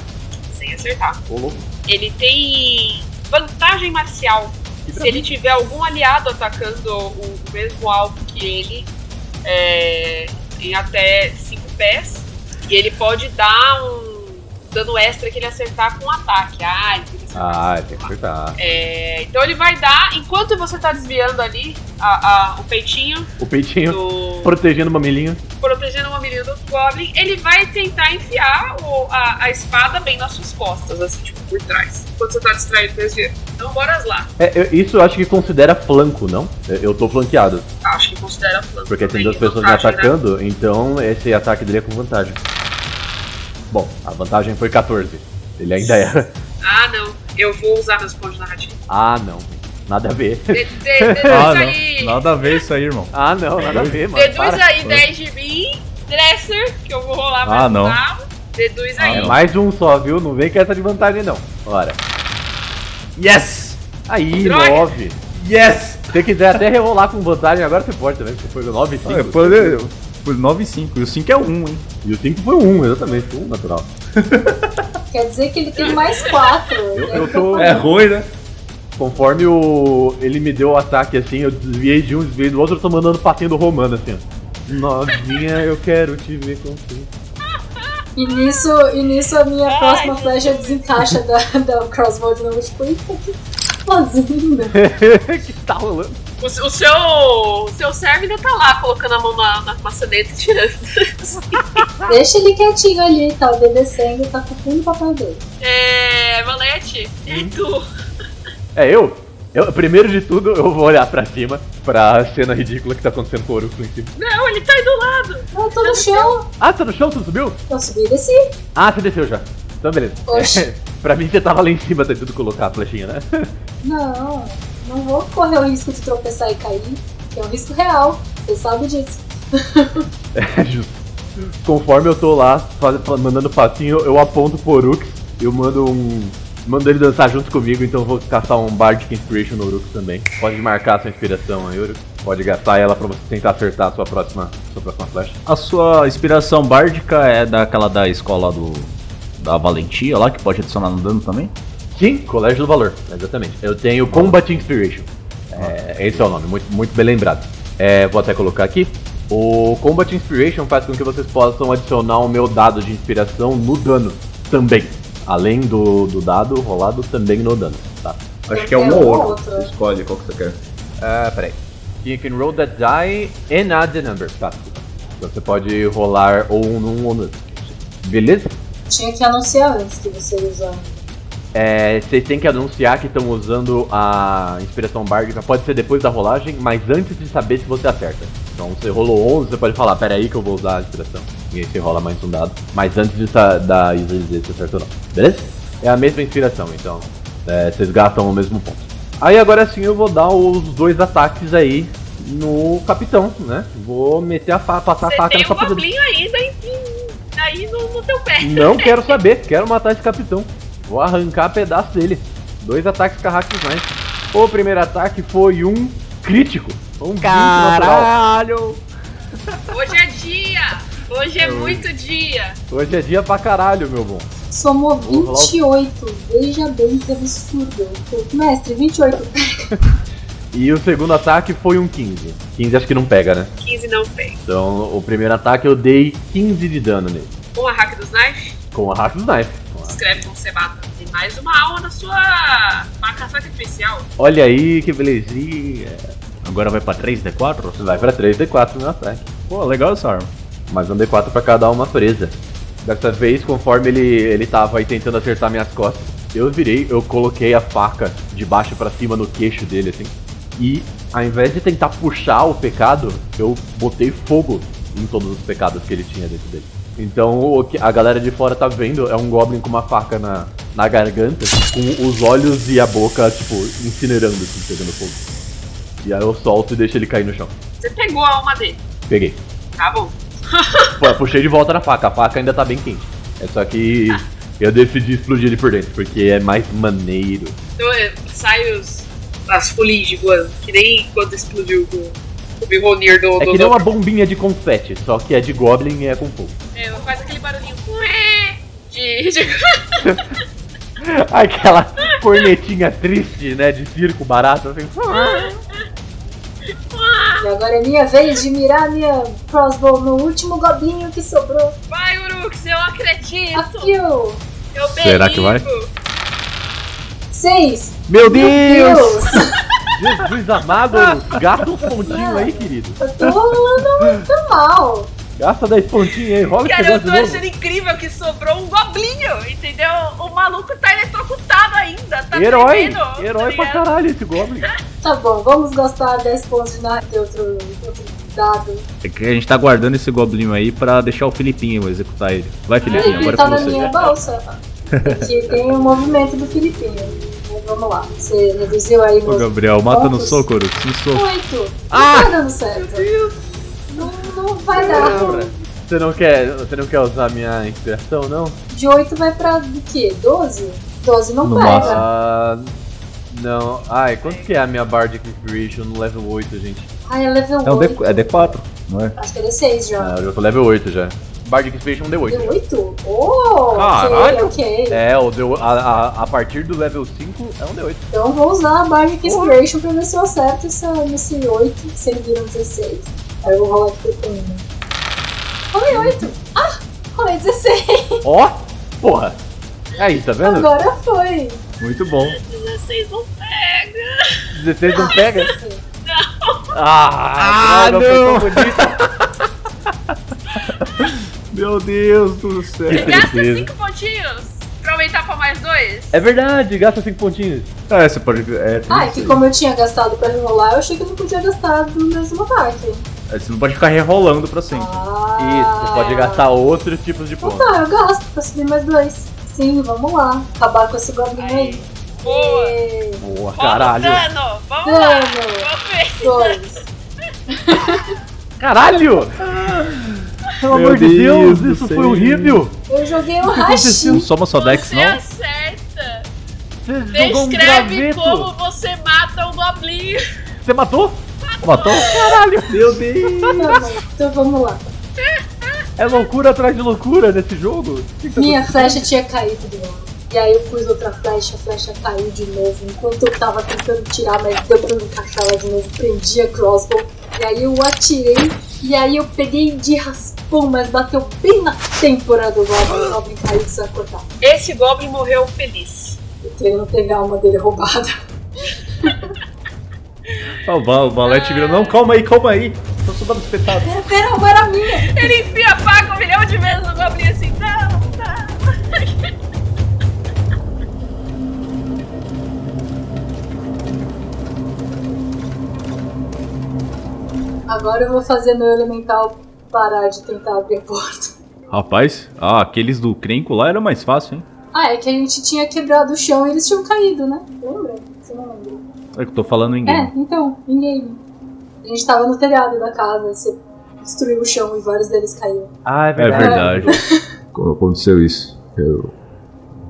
sem acertar. Ô, louco. Ele tem vantagem marcial se ele tiver algum aliado atacando o, mesmo alvo que ele é, em até 5 pés. E ele pode dar um dano extra que ele acertar com um ataque. Ah, ele tem que acertar Ah, tem que acertar. É, então ele vai dar, enquanto você tá desviando ali, a- a- o peitinho O peitinho do. protegendo o mamilinho. protegendo o mamilinho do Goblin, ele vai tentar enfiar o- a, a espada bem nas suas costas, assim, tipo, por trás. Quando você tá distraído esse Então, bora lá. É, eu- isso eu acho que considera flanco, não? Eu- Eu tô flanqueado. Acho considera flanco. Porque tem duas pessoas me vantagem, né? atacando, então esse ataque dele é com vantagem. Bom, a vantagem foi 14. Ele ainda era. Ah, não. Eu vou usar meus pontos narrativos. Ah, não. Nada a ver. De- de- Deduz Ah, aí. não. Nada a ver isso aí, irmão. Ah, não, nada a ver, mano. Deduz Para. aí 10 de mim. Dresser, que eu vou rolar mais Ah, um não. Deduz Ah, aí. É mais um só, viu? Não vem com essa de vantagem, não. Bora. Yes! Aí, Droga. 9. Yes! Se você quiser até rerolar com vantagem, agora você pode também, porque foi 9 e 5. Ah, poder- Foi 9 e 5. E o 5 é 1, hein? E o 5 foi 1, exatamente. 1 natural. Quer dizer que ele tem mais quatro. Eu, né? eu tô. É ruim, né? Conforme o. ele me deu o ataque assim, eu desviei de um, desviei do outro, eu tô mandando patinho do romano assim, ó. Novinha, eu quero te ver com E nisso, e nisso a minha próxima flecha desencaixa da, da crossbow de novo. Tipo, eita, que fazendo? que tá rolando? O, o seu, o seu servo ainda tá lá, colocando a mão na, na maçaneta e tirando. Deixa ele quietinho ali, tá obedecendo, tá cumprindo o papel dele. É. Valete, e tu? É eu? eu? Primeiro de tudo, eu vou olhar pra cima, pra cena ridícula que tá acontecendo com o Oruko em cima. Não, ele tá aí do lado. Eu tô no chão, Ah, tá no chão? Você subiu? eu subi e desci. Ah, você desceu já. Então beleza. Oxi. pra mim você tava lá em cima tentando colocar a flechinha, né? Não, não vou correr o risco de tropeçar e cair, que é um risco real. Você sabe disso. É justo. Conforme eu tô lá faz- mandando patinho, eu aponto pro Uruk, eu mando um. Mando ele dançar junto comigo, então eu vou caçar um Bardic Inspiration no Uruk também. Pode marcar a sua inspiração aí, Uruk. Pode gastar ela pra você tentar acertar a sua próxima, sua próxima flecha. A sua inspiração bárdica é daquela da escola do. Da Valentia lá, que pode adicionar no dano também? Sim, Colégio do Valor, exatamente. Eu tenho Combat Inspiration. É, esse é o nome, muito, muito bem lembrado. É, vou até colocar aqui. O Combat Inspiration faz com que vocês possam adicionar o meu dado de inspiração no dano também. Além do, do dado rolado também no dano, tá? Acho que é um ou outro. Você escolhe qual que você quer. Ah, peraí. You can roll that die and add the number. Tá, desculpa. Então você pode rolar ou um num ou no outro. Beleza? Tinha que anunciar antes que você usar. É, vocês têm que anunciar que estão usando a inspiração bárdica. Pode ser depois da rolagem, mas antes de saber se você acerta. Então você rolou 11, você pode falar, pera aí que eu vou usar a inspiração. E aí você rola mais um dado. Mas antes de da Isa dizer se acertou ou não. Beleza? É a mesma inspiração, então é, vocês gastam o mesmo ponto. Aí agora sim eu vou dar os dois ataques aí no capitão, né? Vou meter a fa passar a Você faca tem nessa um aí no, no teu pé. Não quero saber, quero matar esse capitão. Vou arrancar pedaço dele. Dois ataques carracos mais. O primeiro ataque foi um crítico. Um 20 natural. Hoje é dia. Hoje é muito dia. Hoje é dia pra caralho, meu bom. Somou Vou rolar o- 28. Veja bem que absurdo. Mestre, 28. E o segundo ataque foi um 15. 15 acho que não pega, né? 15 não pega. Então o primeiro ataque eu dei 15 de dano nele. Com a hack dos knife, Com a hack do knife. Com escreve como você mata. Tem mais uma alma na sua faca sacrificial. Olha aí que belezinha. Agora vai pra 3D4? Vai pra 3d4 no ataque. Pô, legal essa arma. Mais um D4 pra cada uma presa. Dessa vez, conforme ele, ele tava aí tentando acertar minhas costas, eu virei, eu coloquei a faca de baixo pra cima no queixo dele, assim. E ao invés de tentar puxar o pecado, eu botei fogo em todos os pecados que ele tinha dentro dele. Então o que a galera de fora tá vendo é um Goblin com uma faca na, na garganta, com os olhos e a boca, tipo, incinerando, assim, pegando fogo. E aí eu solto e deixo ele cair no chão. Você pegou a alma dele. Peguei. Tá bom. Pô, puxei de volta na faca, a faca ainda tá bem quente. É só que eu decidi explodir ele por dentro, porque é mais maneiro. Então é, sai os, as fuligem voando. Que nem quando explodiu o, o Mjolnir do. É do que nem uma bombinha de confete, só que é de Goblin e é com fogo. É, faz aquele barulhinho. De, de... Aquela cornetinha triste, né, de circo barato, assim. E agora é minha vez de mirar minha crossbow no último goblinho que sobrou. Vai, Urux, eu acredito. Aqui. Eu Será que vai? Seis. Meu Meu Deus! Deus! Jesus amado, gasta uns pontinhos aí, querido. Eu tô rolando muito mal. Gasta 10 pontinhos aí, rola que Cara, eu tô achando incrível que sobrou um goblinho, entendeu? O maluco tá eletrocutado ainda, tá Herói! tremendo, Herói tá pra caralho esse Goblin. Tá bom, vamos gastar 10 pontos de nada de outro, outro dado. É que a gente tá guardando esse goblinho aí pra deixar o Filipinho executar ele. Vai, Ele Filipinho, agora é tá com na você. minha bolsa. Aqui tem o movimento do Filipinho. Mas vamos lá. Você reduziu aí Ô, meus Gabriel, mata no pontos? soco, Oruks, no soco. Oito. Não tá dando certo. Não, não vai dar. Você não quer, você não quer usar minha inspiração, não? De 8 vai pra do quê? 12? 12 não No pega. máximo. Ah, não. Ai, quanto que é a minha Bardic Inspiration no level 8, gente? Ah, é level É, um 8. D, é D4, não é? Acho que é D6 já. Ah, eu já tô level 8 já. Bardic Inspiration D8. Deu 8? Oh, Caralho. ok, ok. É, o deu, a, a, a partir do level 5 é um D8. Então eu vou usar a Bardic Inspiration pra ver se eu acerto essa, nesse 8, se ele vira um 16. Aí eu vou rolar aqui com uma. Rolei 8! Ah! Rolei 16! Ó! porra! Aí, tá vendo? Agora foi! Muito bom. 16 não pega. 16 não pega? Ah, Ah, droga, não. foi tão bonito. Meu Deus do céu. Gasta tristeza. 5 pontinhos pra aumentar pra mais 2. É verdade, gasta 5 pontinhos. É, você pode. É, Ah, é que aí. como eu tinha gastado pra enrolar, eu achei que eu não podia gastar no mesmo ataque. É, Você não pode ficar rerolando pra sempre. Ah, Isso, você pode gastar outros tipos de Então pontos. tá, eu gasto pra subir mais dois. Sim, vamos lá. Acabar com esse goblin aí. Boa. E... Boa, caralho. dano. Vamos lá. Dano. Vamos ver. Dois. Caralho! Pelo Meu amor de Deus Deus, do isso foi horrível! Eu joguei um aconteceu? rachi. Soma sua Dex, Você não? acerta. Você jogou um Descreve graveto! como você mata um goblin. Você matou? Matou? Caralho! Meu Deus. Tá bom, então vamos lá. É loucura atrás de loucura nesse jogo? O que que tá Minha flecha tinha caído de novo. E aí eu pus outra flecha, a flecha caiu de novo. Enquanto eu tava tentando tirar, mas deu pra encaixar ela de novo, prendi a crossbow. E aí eu atirei, e aí eu peguei de raspão, mas bateu bem na têmpora do Goblin. O Goblin caiu e precisa cortar. Esse goblin morreu feliz. Porque ele não teve a alma dele roubada. O Valete vira. Não, calma aí, calma aí. Tô só dando espetado. Pera, pera, a alma era minha! Ele enfia a faca um milhão de vezes no goblin assim. Não. Agora eu vou fazer meu elemental parar de tentar abrir a porta. Rapaz, ah, aqueles do Crenco lá era mais fácil, hein? Ah, é que a gente tinha quebrado o chão e eles tinham caído, né? Lembra? Você não lembra? É que eu tô falando em É, game. então, em game. A gente tava no telhado da casa, você destruiu o chão e vários deles caíram. Ah, é É verdade. verdade. Como aconteceu isso? Eu...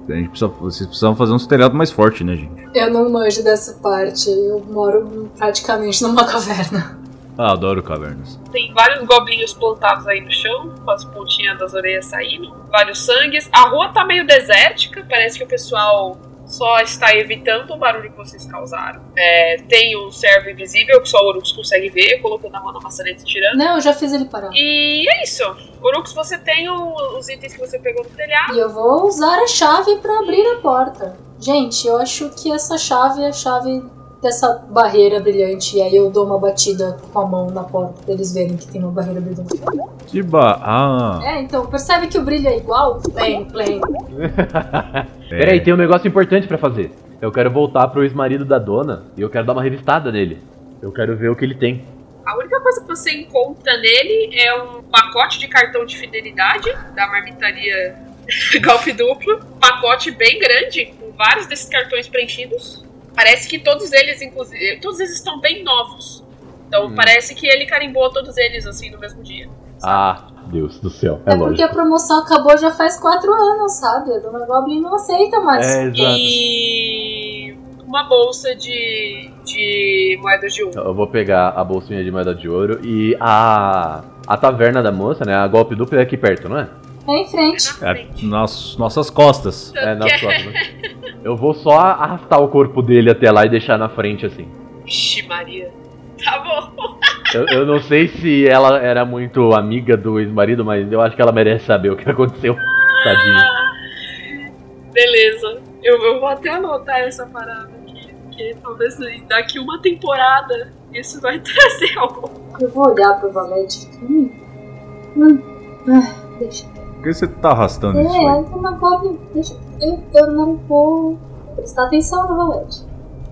A gente precisa, vocês precisavam fazer uns telhados mais fortes, né, gente? Eu não manjo dessa parte, eu moro praticamente numa caverna. Ah, adoro cavernas. Tem vários goblinhos plantados aí no chão, com as pontinhas das orelhas saindo, vários sangues. A rua tá meio desértica, parece que o pessoal só está evitando o barulho que vocês causaram. É, tem um servo invisível que só o Orux consegue ver, colocando a mão na maçaneta e tirando. Não, eu já fiz ele parar. E é isso. Orux, você tem o- os itens que você pegou no telhado. E eu vou usar a chave pra abrir a porta. Gente, eu acho que essa chave é a chave dessa barreira brilhante. E aí eu dou uma batida com a mão na porta pra eles verem que tem uma barreira brilhante. Que ba... Ah. É, então, percebe que o brilho é igual? Plain, plain. É. Peraí, tem um negócio importante pra fazer. Eu quero voltar pro ex-marido da dona e eu quero dar uma revistada nele. Eu quero ver o que ele tem. A única coisa que você encontra nele é um pacote de cartão de fidelidade da marmitaria Golpe Duplo. Pacote bem grande, com vários desses cartões preenchidos. Parece que todos eles, inclusive, todos eles estão bem novos. Então Hum. parece que ele carimbou todos eles assim no mesmo dia. Ah, Deus do céu. É, É, porque a promoção acabou já faz quatro anos, sabe? A dona Goblin não aceita mais. É, exato. E uma bolsa de, de moedas de ouro. Eu vou pegar a bolsinha de moeda de ouro e a. A taverna da moça, né? A golpe dupla é aqui perto, não é? É em frente. Na É frente. nas nossas costas. É nas costas, né? Eu vou só arrastar o corpo dele até lá e deixar na frente, assim. Ixi, Maria. Tá bom. Eu, eu não sei se ela era muito amiga do ex-marido, mas eu acho que ela merece saber o que aconteceu. Tadinha. Beleza. Eu, eu vou até anotar essa parada aqui. porque talvez daqui uma temporada isso vai trazer algo. Eu vou olhar pro Valete. Hum. Hum. Ah, deixa. Por que você tá arrastando É, isso é uma Goblin. Deixa. Eu, eu não vou prestar atenção no Valete.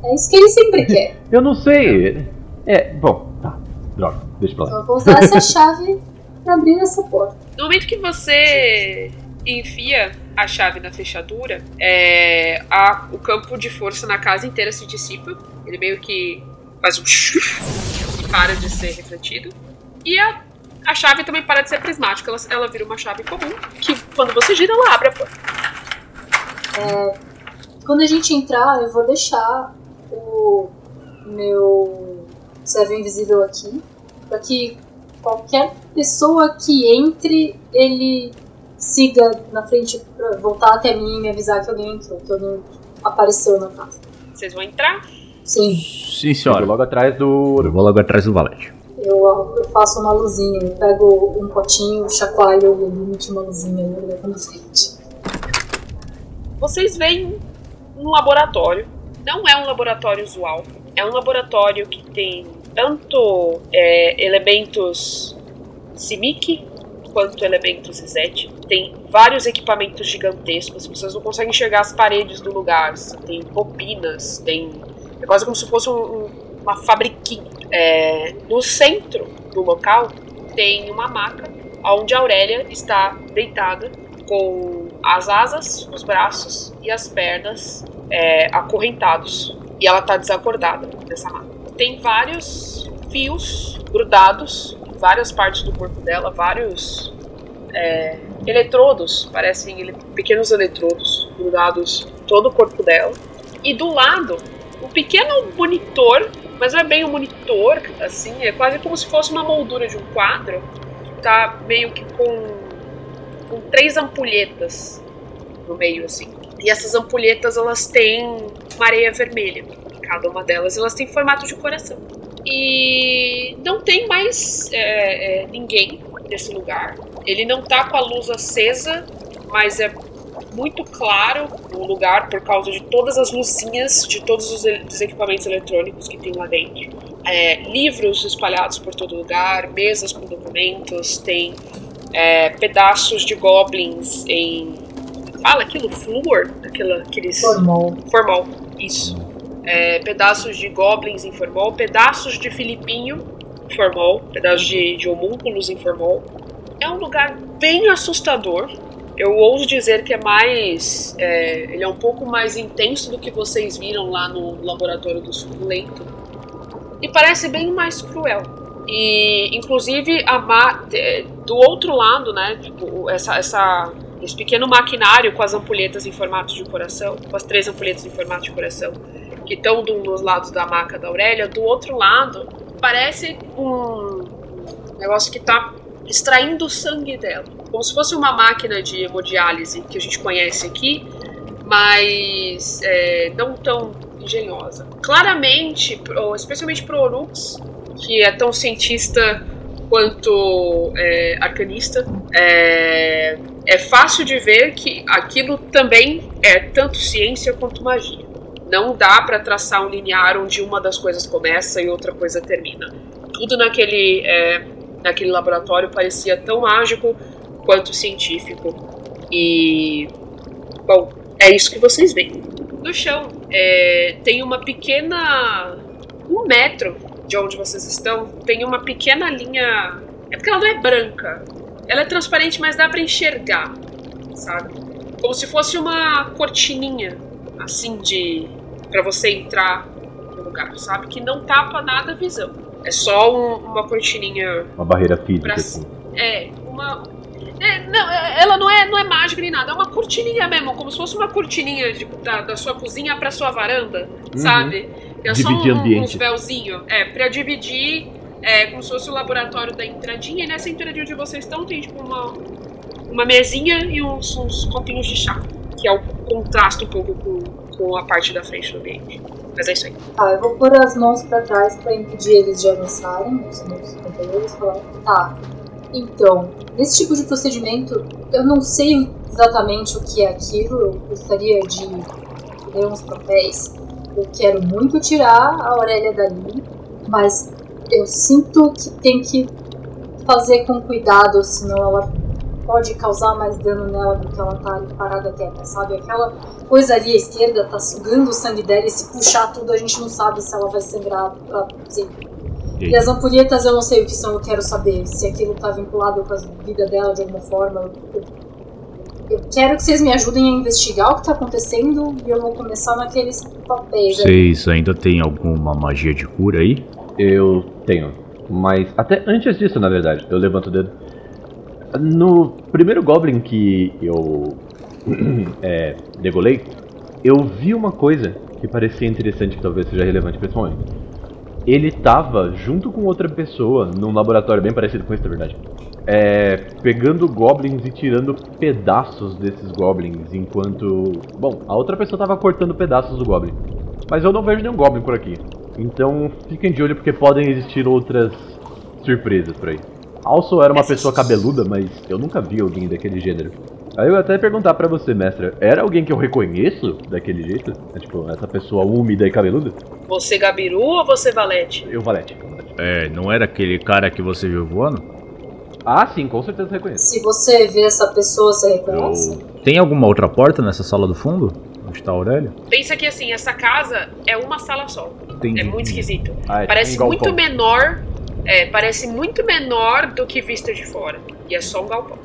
É isso que ele sempre quer. Eu não sei. É, bom, tá. Droga, deixa pra lá. Eu vou usar essa chave pra abrir essa porta. No momento que você enfia a chave na fechadura, é, a- o campo de força na casa inteira se dissipa. Ele meio que faz um e para de ser refletido. E a, a chave também para de ser prismática. Ela, ela vira uma chave comum que, quando você gira, ela abre a porta. Quando a gente entrar, eu vou deixar o meu servo invisível aqui, para que qualquer pessoa que entre, ele siga na frente pra voltar até mim e me avisar que alguém entrou, que alguém apareceu na casa. Vocês vão entrar. Sim, Sim, Eu senhora. logo atrás do. Eu vou logo atrás do valete. Eu, eu faço uma luzinha, eu pego um potinho, chacoalho e emite uma luzinha e levo na frente. Vocês veem um laboratório. Não é um laboratório usual. É um laboratório que tem tanto é, elementos Simic quanto elementos Zet. Tem vários equipamentos gigantescos. Vocês não conseguem enxergar as paredes do lugar. Tem bobinas, tem. É quase como se fosse um- uma fabriquinha. É, no centro do local tem uma maca onde a Aurélia está deitada com as asas, os braços e as pernas é, acorrentados. E ela tá desacordada nessa maca. Tem vários fios grudados em várias partes do corpo dela, vários é, eletrodos, parecem ele- pequenos eletrodos grudados todo o corpo dela. E do lado, um pequeno monitor, mas não é bem um monitor, assim, é quase como se fosse uma moldura de um quadro, que tá meio que com com três ampulhetas no meio, assim. E essas ampulhetas, elas têm uma areia vermelha. Cada uma delas, elas têm formato de coração. E não tem mais é, é, ninguém nesse lugar. Ele não tá com a luz acesa, mas é muito claro o lugar por causa de todas as luzinhas de todos os, e- os equipamentos eletrônicos que tem lá dentro. É, livros espalhados por todo lugar, mesas com documentos, tem é, pedaços de goblins em. Fala aquilo? Flúor? Aquela, aqueles. Formol. Formol, isso. É, pedaços de goblins em formol, pedaços de filipinho em formol, pedaços de, de homúnculos em formol. É um lugar bem assustador. Eu ouso dizer que é mais. é, ele é um pouco mais intenso do que vocês viram lá no laboratório do suculento. E parece bem mais cruel. E, inclusive, de- do outro lado, né? Tipo, essa, essa, esse pequeno maquinário com as ampulhetas em formato de coração, com as três ampulhetas em formato de coração, que estão um dos lados da maca da Aurélia, do outro lado, parece um negócio que tá extraindo sangue dela. Como se fosse uma máquina de hemodiálise que a gente conhece aqui, mas é, não tão engenhosa. Claramente, especialmente pro Orux, que é tão cientista quanto é, arcanista, é, é fácil de ver que aquilo também é tanto ciência quanto magia. Não dá para traçar um linear onde uma das coisas começa e outra coisa termina. Tudo naquele, é, naquele laboratório parecia tão mágico quanto científico. E. Bom, é isso que vocês veem. No chão é, tem uma pequena. Um metro de onde vocês estão, tem uma pequena linha. É porque ela não é branca. Ela é transparente, mas dá pra enxergar, sabe? Como se fosse uma cortininha, assim, de. para você entrar no lugar, sabe? Que não tapa nada a visão. É só um- uma cortininha Uma barreira física, Pra- assim. é, uma. É, não, é- ela não é, não é mágica nem nada, é uma cortininha mesmo, como se fosse uma cortininha de- da, da sua cozinha pra sua varanda, sabe? É só Dividir um, ambiente. uns véuzinho. É, pra dividir, é, como se fosse o laboratório da entradinha, e nessa entradinha onde vocês estão tem tipo uma, uma mesinha e uns, uns copinhos de chá, que é o contraste um pouco com, com a parte da frente do ambiente. Mas é isso aí. Tá, eu vou pôr as mãos pra trás pra impedir eles de avançarem, os meus companheiros, falar, tá, então, nesse tipo de procedimento, eu não sei exatamente o que é aquilo, eu gostaria de ler uns papéis, Eu quero muito tirar a Aurélia dali, mas eu sinto que tem que fazer com cuidado, senão ela pode causar mais dano nela do que ela tá ali parada quieta, sabe? Aquela coisa ali à esquerda tá sugando o sangue dela e se puxar tudo a gente não sabe se ela vai sangrar pra sempre. E, e as ampulhetas eu não sei o que são, eu quero saber se aquilo tá vinculado com a vida dela de alguma forma. Eu, eu quero que vocês me ajudem a investigar o que tá acontecendo e eu vou começar naqueles papéis. Vocês ainda tem alguma magia de cura aí? Eu tenho. Mas até antes disso, na verdade, eu levanto o dedo. No primeiro Goblin que eu é, degolei, eu vi uma coisa que parecia interessante, que talvez seja relevante para esse momento. Ele tava junto com outra pessoa num laboratório bem parecido com esse, na verdade. É, pegando goblins e tirando pedaços desses goblins, enquanto. Bom, a outra pessoa tava cortando pedaços do goblin. Mas eu não vejo nenhum goblin por aqui. Então fiquem de olho porque podem existir outras surpresas por aí. Also era uma pessoa cabeluda, mas eu nunca vi alguém daquele gênero. Aí eu ia até perguntar para você, mestra, era alguém que eu reconheço daquele jeito? É, tipo, essa pessoa úmida e cabeluda? Você Gabiru ou você Valete? Eu Valete. É, não era aquele cara que você viu voando? Ah, sim, com certeza reconheço. Se você vê essa pessoa, você reconhece? Eu... Tem alguma outra porta nessa sala do fundo? Onde tá a Aurélia? Pensa que assim, essa casa é uma sala só. Entendi. É muito esquisito. Ah, é Parece muito menor. É, parece muito menor do que vista de fora. E é só um galpão.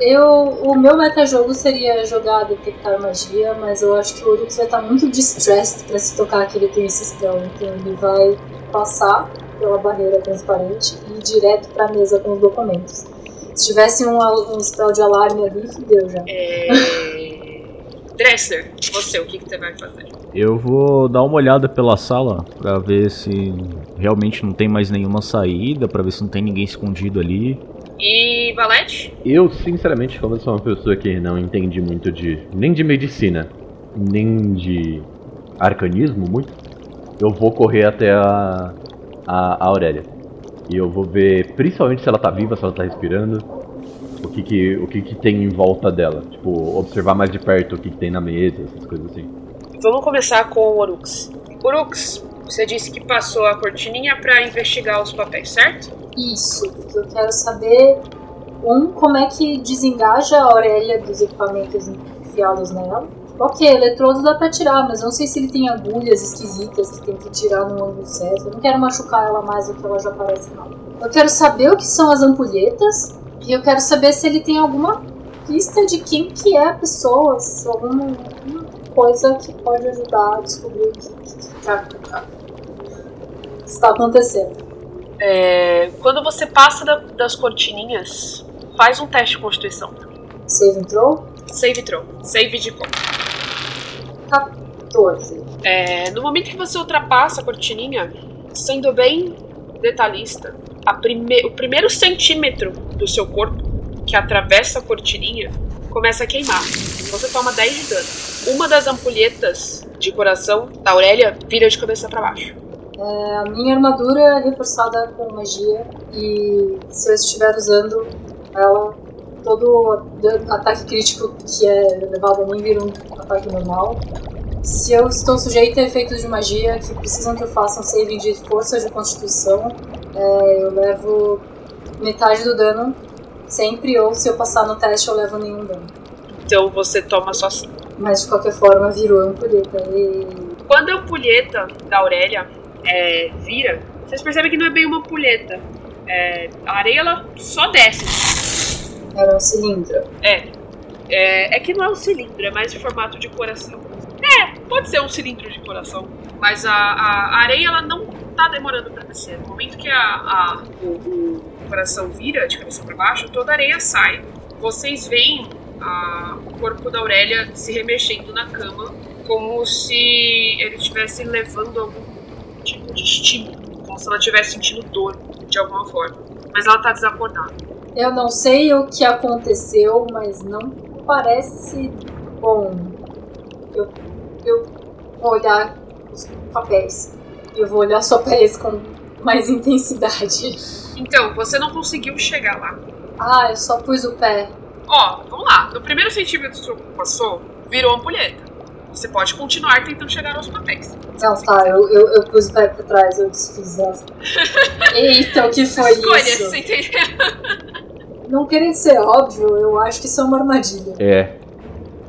Eu, o meu metajogo seria jogar detectar magia, mas eu acho que o Urux vai estar muito distressed pra se tocar que ele tem esse spell, então ele vai passar pela barreira transparente e ir direto pra mesa com os documentos. Se tivesse um, um spell de alarme ali, fudeu já. É... Dresser, você, o que, que você vai fazer? Eu vou dar uma olhada pela sala pra ver se realmente não tem mais nenhuma saída, pra ver se não tem ninguém escondido ali. E Valete? Eu, sinceramente, como eu sou uma pessoa que não entende muito de. nem de medicina, nem de arcanismo muito, eu vou correr até a. a, a Aurélia. E eu vou ver principalmente se ela tá viva, se ela tá respirando, o que que, o que que tem em volta dela. Tipo, observar mais de perto o que, que tem na mesa, essas coisas assim. Vamos começar com o Orux. Orux, você disse que passou a cortininha pra investigar os papéis, certo? Isso, porque eu quero saber, um, como é que desengaja a Aurélia dos equipamentos enfiados nela. Ok, eletrodo dá pra tirar, mas eu não sei se ele tem agulhas esquisitas que tem que tirar no ângulo certo. Eu não quero machucar ela mais do que ela já parece mal. Eu quero saber o que são as ampulhetas e eu quero saber se ele tem alguma pista de quem que é a pessoa, se alguma, alguma coisa que pode ajudar a descobrir o que, que, que, que está acontecendo. É, quando você passa da- das cortininhas, faz um teste de constituição. Save entrou? Save throw. Save de como? 14. É, no momento que você ultrapassa a cortininha, sendo bem detalhista, prime- o primeiro centímetro do seu corpo que atravessa a cortininha começa a queimar. Você toma 10 de dano. Uma das ampulhetas de coração da Aurélia vira de cabeça para baixo. É, a minha armadura é reforçada com magia e se eu estiver usando ela, todo ataque crítico que é levado a mim vira um ataque normal. Se eu estou sujeito a efeitos de magia que precisam que eu faça um saving de força de constituição, é, eu levo metade do dano sempre, ou se eu passar no teste eu levo nenhum dano. Então você toma só 5. Mas de qualquer forma virou ampulheta. E Quando a ampulheta da Aurélia é, vira, vocês percebem que não é bem uma ampulheta. É, a areia ela só desce. era um cilindro. É. é. É que não é um cilindro, é mais de formato de coração. É, pode ser um cilindro de coração. Mas a, a- areia ela não tá demorando pra descer. No momento que a, a- o, o coração vira de cabeça pra baixo, toda a areia sai. Vocês veem a- o corpo da Aurélia se remexendo na cama, como se ele estivesse levando algum tipo de estímulo, como se ela estivesse sentindo dor de alguma forma. Mas ela tá desacordada. Eu não sei o que aconteceu, mas não parece bom. Eu, eu vou olhar os papéis. Eu vou olhar os papéis com mais intensidade. Então, você não conseguiu chegar lá. Ah, eu só pus o pé. Ó, vamos lá. No primeiro centímetro que você passou, virou ampulheta. Você pode continuar tentando chegar aos papéis. Não, tá, eu, eu, eu pus o pé pra trás, eu desfiz essa. Eita, o que foi Escolha, isso? você entendeu? Não querendo ser óbvio, eu acho que isso é uma armadilha. É.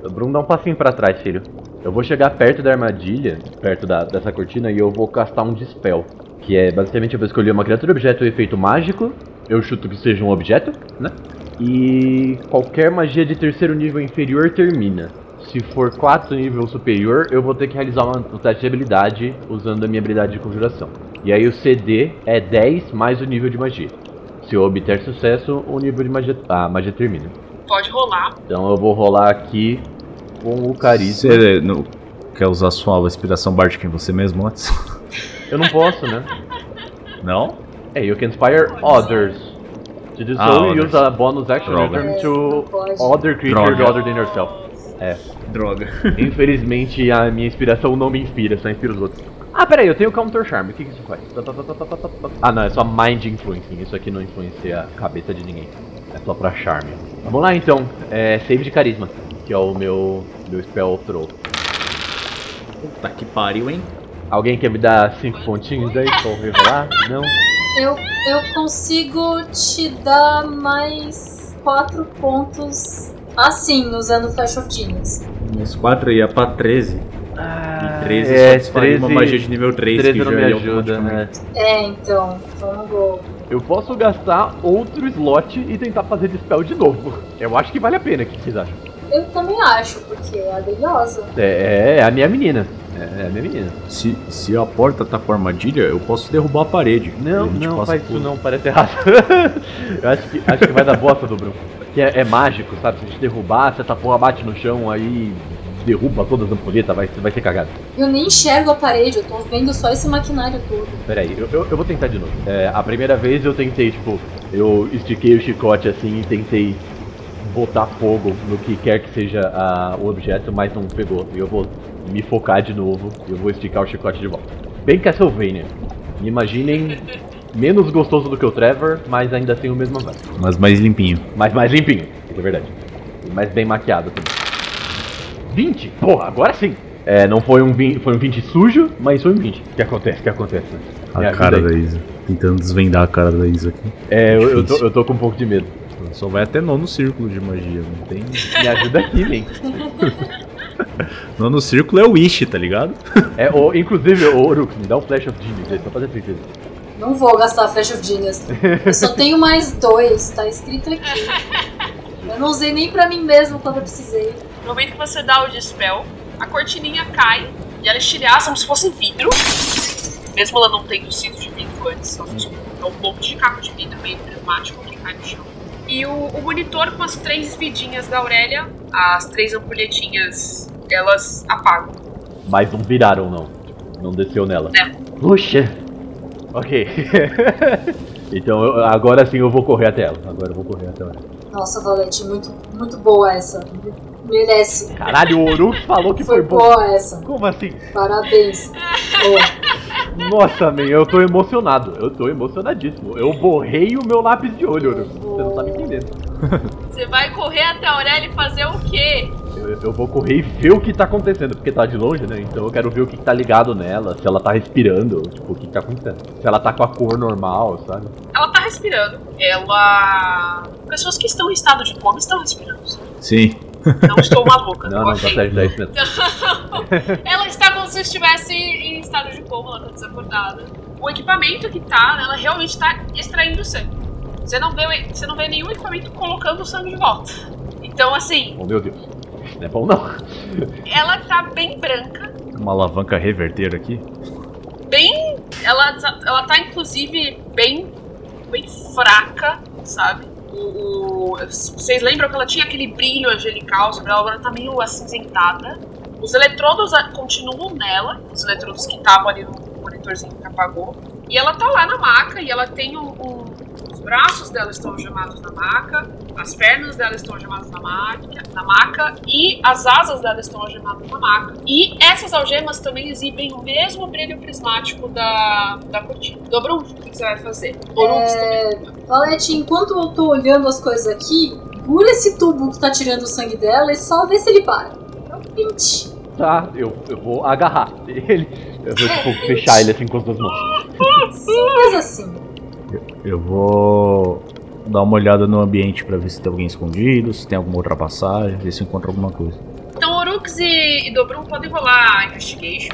O Bruno dá um passinho pra trás, filho. Eu vou chegar perto da armadilha, perto da, dessa cortina, e eu vou castar um Dispel. Que é basicamente eu vou escolher uma criatura, objeto ou efeito mágico. Eu chuto que seja um objeto, né? E qualquer magia de terceiro nível inferior termina. Se for 4 nível superior, eu vou ter que realizar uma- um teste de habilidade usando a minha habilidade de conjuração. E aí o CD é 10 mais o nível de magia. Se eu obter sucesso, o nível de magia, a magia termina. Pode rolar. Então eu vou rolar aqui com o carisma. Você não quer usar sua inspiração Bardic em você mesmo antes? Eu não posso, né? Não? É, you can inspire others. To do so, Ah, you use a bonus action Droga. return to other creature Droga. other than yourself. É. Droga. Infelizmente a minha inspiração não me inspira, só inspira os outros. Ah, peraí, eu tenho Counter Charm, o que, que isso faz? Ah não, é só Mind Influencing, isso aqui não influencia a cabeça de ninguém. É só pra Charme. Vamos lá então, é Save de Carisma, que é o meu, meu Spell Throw. Puta que pariu, hein? Alguém quer me dar 5 pontinhos aí pra eu rerolar? Não? Eu, eu consigo te dar mais 4 pontos assim, usando Flash of Genius. Meus 4 ia pra 13. Ah, E 13 é, só desfaria uma 13 magia de nível 3 13 que não já me ia ajuda, né? É, então. Então não vou. Eu posso gastar outro slot e tentar fazer dispel de novo. Eu acho que vale a pena, o que vocês acham? Eu também acho, porque é habilidosa. É, é a minha menina. É, é a minha menina. Se, se a porta tá com armadilha, eu posso derrubar a parede. Não, A não, faz por- isso não, parece errado. eu acho que, acho que vai dar bosta do Bruno. Que é, é mágico, sabe? Se a gente derrubar, se essa porra bate no chão, aí derruba todas as ampulhetas, vai, vai ser cagado. Eu nem enxergo a parede, eu tô vendo só esse maquinário todo. Pera aí, eu, eu, eu vou tentar de novo. É, a primeira vez eu tentei, tipo, eu estiquei o chicote assim e tentei botar fogo no que quer que seja a- o objeto, mas não pegou. E eu vou me focar de novo e eu vou esticar o chicote de volta. Bem Castlevania. Me imaginem menos gostoso do que o Trevor, mas ainda assim o mesmo avanço. Mas mais limpinho. Mas mais limpinho, isso é verdade. E mais bem maquiado também. 20? Porra, agora sim! É, não foi um 20, foi um 20 sujo, mas foi um 20. O que acontece? O que acontece? A cara aí. da Isa. Tentando desvendar a cara da Isa aqui. É, eu, eu, tô, eu tô com um pouco de medo. Só vai até nono círculo de magia, não tem. Me ajuda aqui, man. Nono círculo é o Wish, tá ligado? É, o, inclusive, ô Orux, me dá um Flash of Genius aí, só pra ter certeza. Não vou gastar Flash of Genius. Eu só tenho mais dois, tá escrito aqui. Eu não usei nem pra mim mesmo quando eu precisei. No momento que você dá o dispel, a cortininha cai e ela estilhaça como se fosse vidro. Mesmo ela não tendo sido de vidro antes, ela é um monte de caco de vidro meio prismático que cai no chão. E o, o monitor com as três vidinhas da Aurélia, as três ampulhetinhas, elas apagam. Mas não viraram, não. Não desceu nela. Não. Puxa! Ok. então, eu- agora sim eu vou correr até ela. Agora eu vou correr até ela. Nossa, Valete, muito, muito boa essa. Merece. Caralho, o Orux falou que foi Foi bom. boa essa. Como assim? Parabéns. Boa. Nossa, man, eu tô emocionado. Eu tô emocionadíssimo. Eu borrei o meu lápis de olho, Orux. Você não tá me entendendo. Você vai correr até a Aurélia e fazer o quê? Eu, eu vou correr e ver o que tá acontecendo, porque tá de longe, né? Então eu quero ver o que, que tá ligado nela, se ela tá respirando, tipo, o que, que tá acontecendo. Se ela tá com a cor normal, sabe? Ela tá respirando. Ela. Pessoas que estão em estado de coma estão respirando. Sim. Não estou maluca. Não, não, tá ok? certo, é isso mesmo. Ela está como se estivesse em estado de coma, ela tá desacordada. O equipamento que tá, ela realmente está extraindo sangue. Você não, vê, você não vê nenhum equipamento colocando o sangue de volta. Então, assim, Oh meu Deus. Não é bom não. ela tá bem branca, Uma alavanca reverter aqui. bem. Ela, tá- ela tá, inclusive, bem, bem fraca, sabe? O, o- vocês lembram que ela tinha aquele brilho angelical sobre ela, agora tá meio acinzentada. Os eletrodos continuam nela, os eletrodos que estavam ali no monitorzinho que apagou. E ela tá lá na maca e ela tem um, um- braços dela estão algemados na maca, as pernas dela estão algemadas na maca, na maca e as asas dela estão algemadas na maca. E essas algemas também exibem o mesmo brilho prismático da, da cortina. Dobrum, o que você vai fazer? Orux também. Valete, enquanto eu tô olhando as coisas aqui, segura esse tubo que tá tirando o sangue dela e só vê se ele para. É um pinte. Tá, eu, eu vou agarrar ele. Eu vou, tipo, fechar ele assim com as duas mãos. Simples assim. Eu vou dar uma olhada no ambiente pra ver se tem alguém escondido, se tem alguma outra passagem, ver se encontra alguma coisa. Então Orux e, e Dobrum podem rolar Investigation.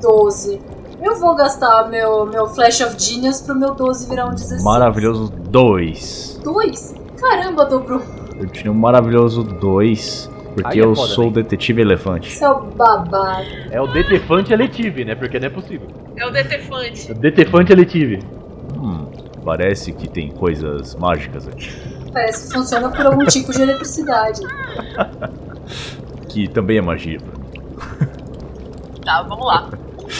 12. Eu vou gastar meu, meu Flash of Genius pro meu 12 virar um 16. Maravilhoso 2. 2? Caramba, Dobro. Eu tinha um maravilhoso 2, porque Aí é eu foda, sou o né? detetive elefante. Seu babaca. É o Detefante Eletive, né? Porque não é possível. É o Detefante. O Detefante Eletive. Parece que tem coisas mágicas aqui. Parece que funciona por algum tipo de eletricidade. Que também é magia. Tá, vamos lá.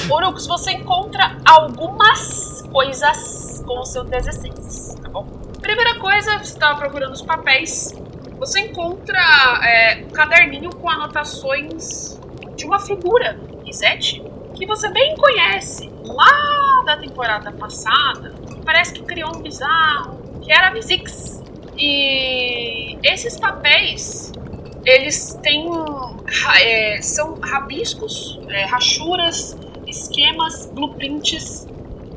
Orux, você encontra algumas coisas com o seu 16, tá bom? Primeira coisa, você estava procurando os papéis. Você encontra é, um caderninho com anotações de uma figura, Izete, que você bem conhece lá da temporada passada. Parece que criou um bizarro, que era a Mizix. E esses papéis eles têm é, são rabiscos, é, rachuras, esquemas, blueprints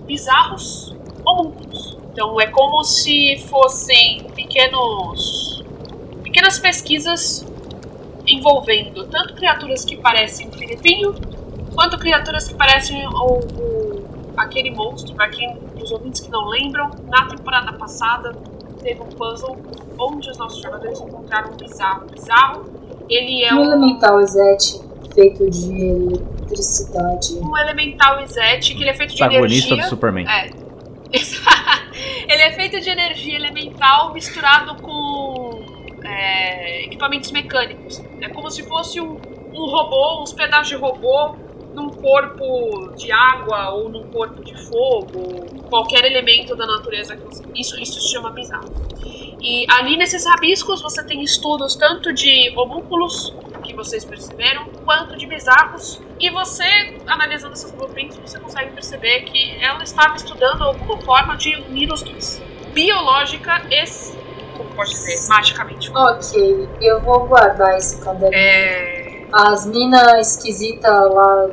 bizarros homúnculos. Então é como se fossem pequenos pequenas pesquisas envolvendo tanto criaturas que parecem um filipinho quanto criaturas que parecem o, o- aquele monstro. Para quem os ouvintes que não lembram, na temporada passada teve um puzzle onde os nossos jogadores encontraram um bizarro. Bizarro, ele é Um um, elemental Zete feito de eletricidade. um elemental Izete, que ele é feito de Protagonista energia. do Superman. É. ele é feito de energia elemental misturado com é, equipamentos mecânicos. É como se fosse um, um robô, uns pedaços de robô num corpo de água ou num corpo de fogo, qualquer elemento da natureza que você... Isso, isso se chama bizarro. E ali nesses rabiscos você tem estudos tanto de homúnculos, que vocês perceberam, quanto de bizarros. E você, analisando essas blueprints, você consegue perceber que ela estava estudando alguma forma de unir os dois. Biológica e, como pode dizer, magicamente. Ok, eu vou guardar esse caderno. É, As minas esquisitas lá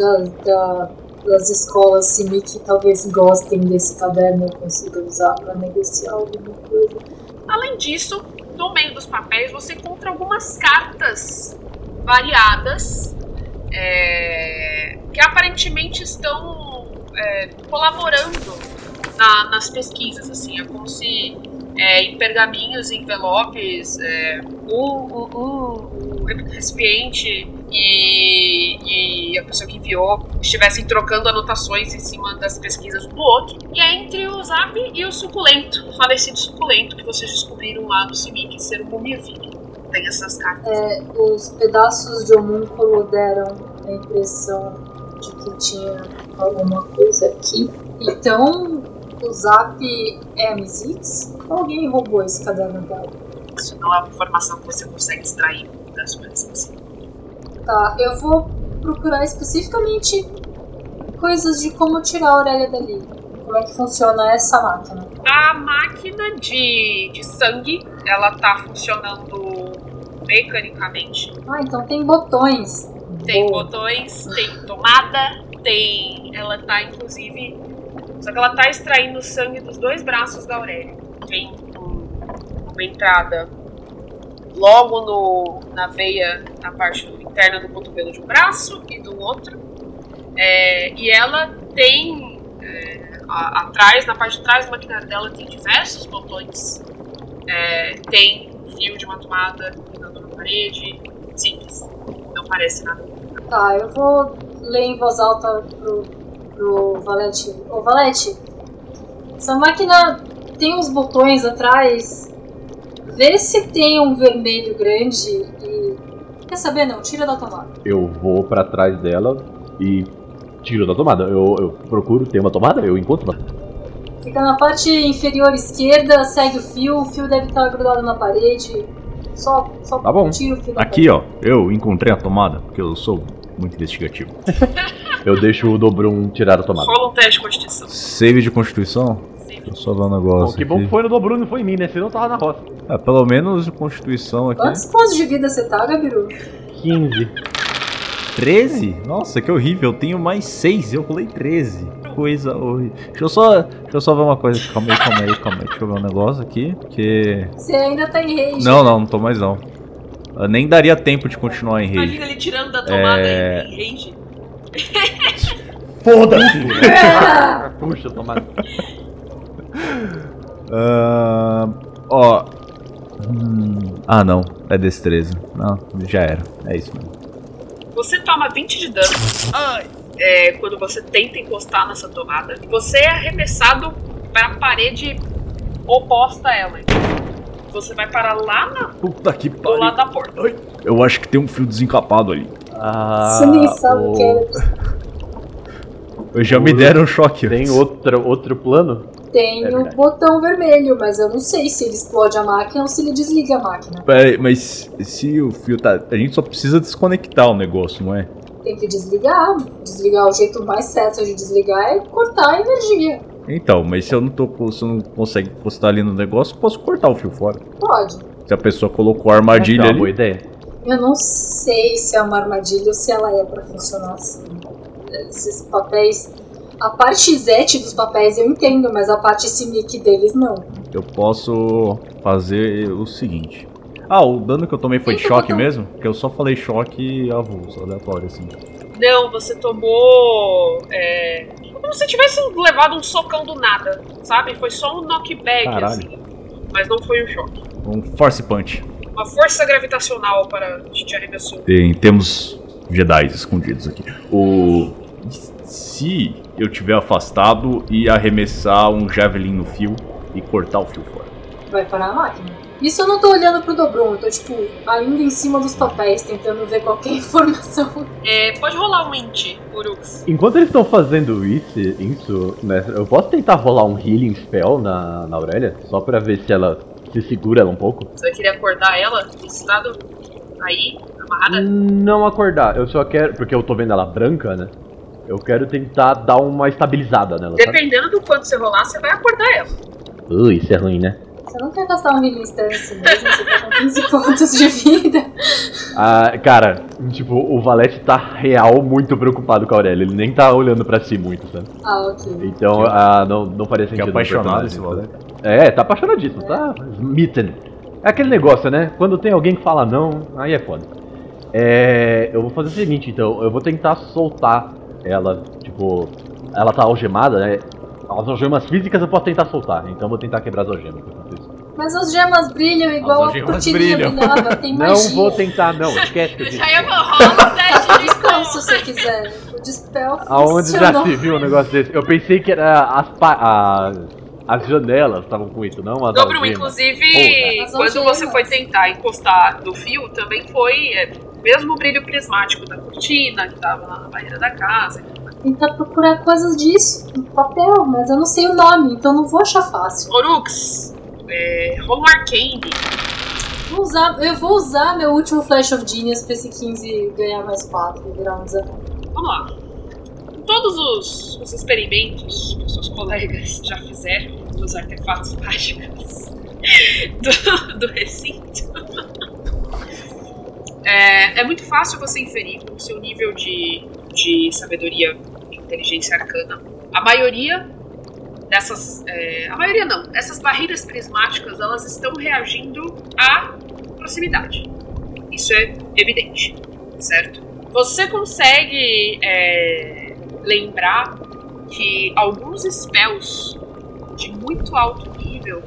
da, da- das escolas Simic talvez gostem desse caderno e consigam usar para negociar alguma coisa. Além disso, no meio dos papéis você encontra algumas cartas variadas é, que aparentemente estão é, colaborando na- nas pesquisas. Assim, é como se é, em pergaminhos, em envelopes, é, um- um- um recipiente e, e a pessoa que enviou estivessem trocando anotações em cima das pesquisas um do outro. E é entre o Zap e o Suculento, o falecido Suculento, que vocês descobriram lá no Simic ser um mumiafique. Tem essas cartas. É, os pedaços de homúnculo deram a impressão de que tinha alguma coisa aqui. Então, o Zap é a Mizix? Ou alguém roubou esse caderno dela? Isso não é uma informação que você consegue extrair das coisas. Tá, eu vou procurar especificamente coisas de como tirar a orelha dali. Como é que funciona essa máquina? A máquina de, de sangue, ela tá funcionando mecanicamente. Ah, então tem botões. Tem Boa. botões, tem tomada, tem. Ela tá inclusive. Só que ela tá extraindo sangue dos dois braços da Aurélia. Tem um- uma entrada logo no, na veia, na parte interna do cotovelo de um braço e do outro. É, e ela tem. é, a- atrás, na parte de trás do maquinário dela, tem diversos botões. É, tem fio de uma tomada ligando na parede. Simples. Não parece nada. Tá, eu vou ler em voz alta pro, pro Valete. Ô, Valete, essa máquina tem uns botões atrás. Vê se tem um vermelho grande e. Quer saber? Não, tira da tomada. Eu vou pra trás dela e tiro da tomada. Eu, eu procuro, tem uma tomada? Eu encontro uma. Fica na parte inferior esquerda, segue o fio, o fio deve estar grudado na parede. Só, só Tá bom. tira o fio da Aqui, ó, eu encontrei a tomada, porque eu sou muito investigativo. Eu deixo o Dobrum tirar a tomada. Rola um teste de constituição. Save de constituição? Sim. Deixa eu só ver um negócio. Bom, que bom aqui. que foi no Dobrum, não foi em mim, né? Senão eu tava na roça. É, pelo menos constituição aqui. Quantos pontos de vida você tá, Gabiru? 15. 13? Nossa, que horrível. Eu tenho mais 6. Eu rolei 13. Coisa horrível. Deixa eu só, deixa eu só ver uma coisa. Calma aí, calma aí, calma aí. Deixa eu ver um negócio aqui. Que. Você ainda tá em rage. Não, não, não tô mais não. Eu nem daria tempo de continuar em rage. Imagina ele tirando da tomada É. em range. Foda-se! Puxa, tomada. Ah, ó. Hum, ah, não. É destreza. Não, já era. É isso mesmo. Você toma 20 de dano é, quando você tenta encostar nessa tomada. Você é arremessado para a parede oposta a ela. Você vai parar lá na- Puta que do lado da porta. Eu acho que tem um fio desencapado ali. Ah, Você nem sabe o que é. Já me deram um choque. Tem antes. outro, outro plano? Tem É o verdade. botão vermelho, mas eu não sei se ele explode a máquina ou se ele desliga a máquina. Pera aí, mas se o fio tá. A gente só precisa desconectar o negócio, não é? Tem que desligar. Desligar, o jeito mais certo de desligar é cortar a energia. Então, mas se eu não tô. Se eu não consegue encostar ali no negócio, eu posso cortar o fio fora. Pode. Se a pessoa colocou a armadilha é uma boa ideia. Eu não sei se é uma armadilha ou se ela é pra funcionar assim. Esses papéis. A parte Z dos papéis eu entendo, mas a parte Simic deles não. Eu posso fazer o seguinte. Ah, o dano que eu tomei foi de Tenta choque um- mesmo? Porque eu só falei choque avulso, aleatório, assim. Não, você tomou. É, como se tivesse levado um socão do nada, sabe? Foi só um knockback, Caralho. assim. Mas não foi um choque. Um force punch. Uma força gravitacional para te arremessou. Tem, temos Jedi escondidos aqui. O. Se eu tiver afastado e arremessar um javelin no fio e cortar o fio fora. Vai parar a máquina. Isso eu não tô olhando pro Dobron, eu tô tipo ainda em cima dos papéis, tentando ver qualquer informação. É, pode rolar um int, Urux. Enquanto eles estão fazendo isso, isso né, eu posso tentar rolar um healing spell na, na Aurélia? Só pra ver se ela se segura ela um pouco? Você vai querer acordar ela nesse estado aí, amarrada? Não acordar, eu só quero. Porque eu tô vendo ela branca, né? Eu quero tentar dar uma estabilizada nela, sabe? Dependendo do quanto você rolar, você vai acordar ela. Ui, isso é ruim, né? Você não quer gastar um healing stance mesmo, você tá com 15 pontos de vida. Ah, cara, tipo, o Valete tá real muito preocupado com a Aurélia. Ele nem tá olhando pra si muito, sabe? Ah, ok. Então, ah, não, não faria Que sentido. no apaixonado esse? Valete. É, tá apaixonadíssimo, tá smitten. É aquele negócio, né? Quando tem alguém que fala não, aí é foda. É, eu vou fazer o seguinte, então, eu vou tentar soltar ela, tipo, ela tá algemada, né? As algemas físicas eu posso tentar soltar, então eu vou tentar quebrar as algemas. Mas as gemas brilham igual As a cortininha brilham. brilhava, tem Não magia. vou tentar, não, esquece que eu Eu disse. já ia falar, rola um teste de Então, se você quiser. O dispel Aonde já se viu um negócio desse? Eu pensei que era as, as, as janelas estavam com isso, não as Dobro, algemas. inclusive, Porra. Quando algemas. você foi tentar encostar no fio, também foi é, mesmo o brilho prismático da cortina que tava lá na barreira da casa. Tentar procurar coisas disso no papel, mas eu não sei o nome, então não vou achar fácil. Orux, é, arcane. Vou usar, eu vou usar meu último Flash of Genius pra esse 15 ganhar mais 4 e virar um 19. Vamos lá. Todos os, os experimentos que os seus colegas já fizeram nos artefatos mágicos do, do recinto, é, é muito fácil você inferir com o seu nível de, de sabedoria e inteligência arcana. A maioria dessas. é, a maioria não. Essas barreiras prismáticas elas estão reagindo à proximidade. Isso é evidente, certo? Você consegue é, lembrar que alguns spells de muito alto nível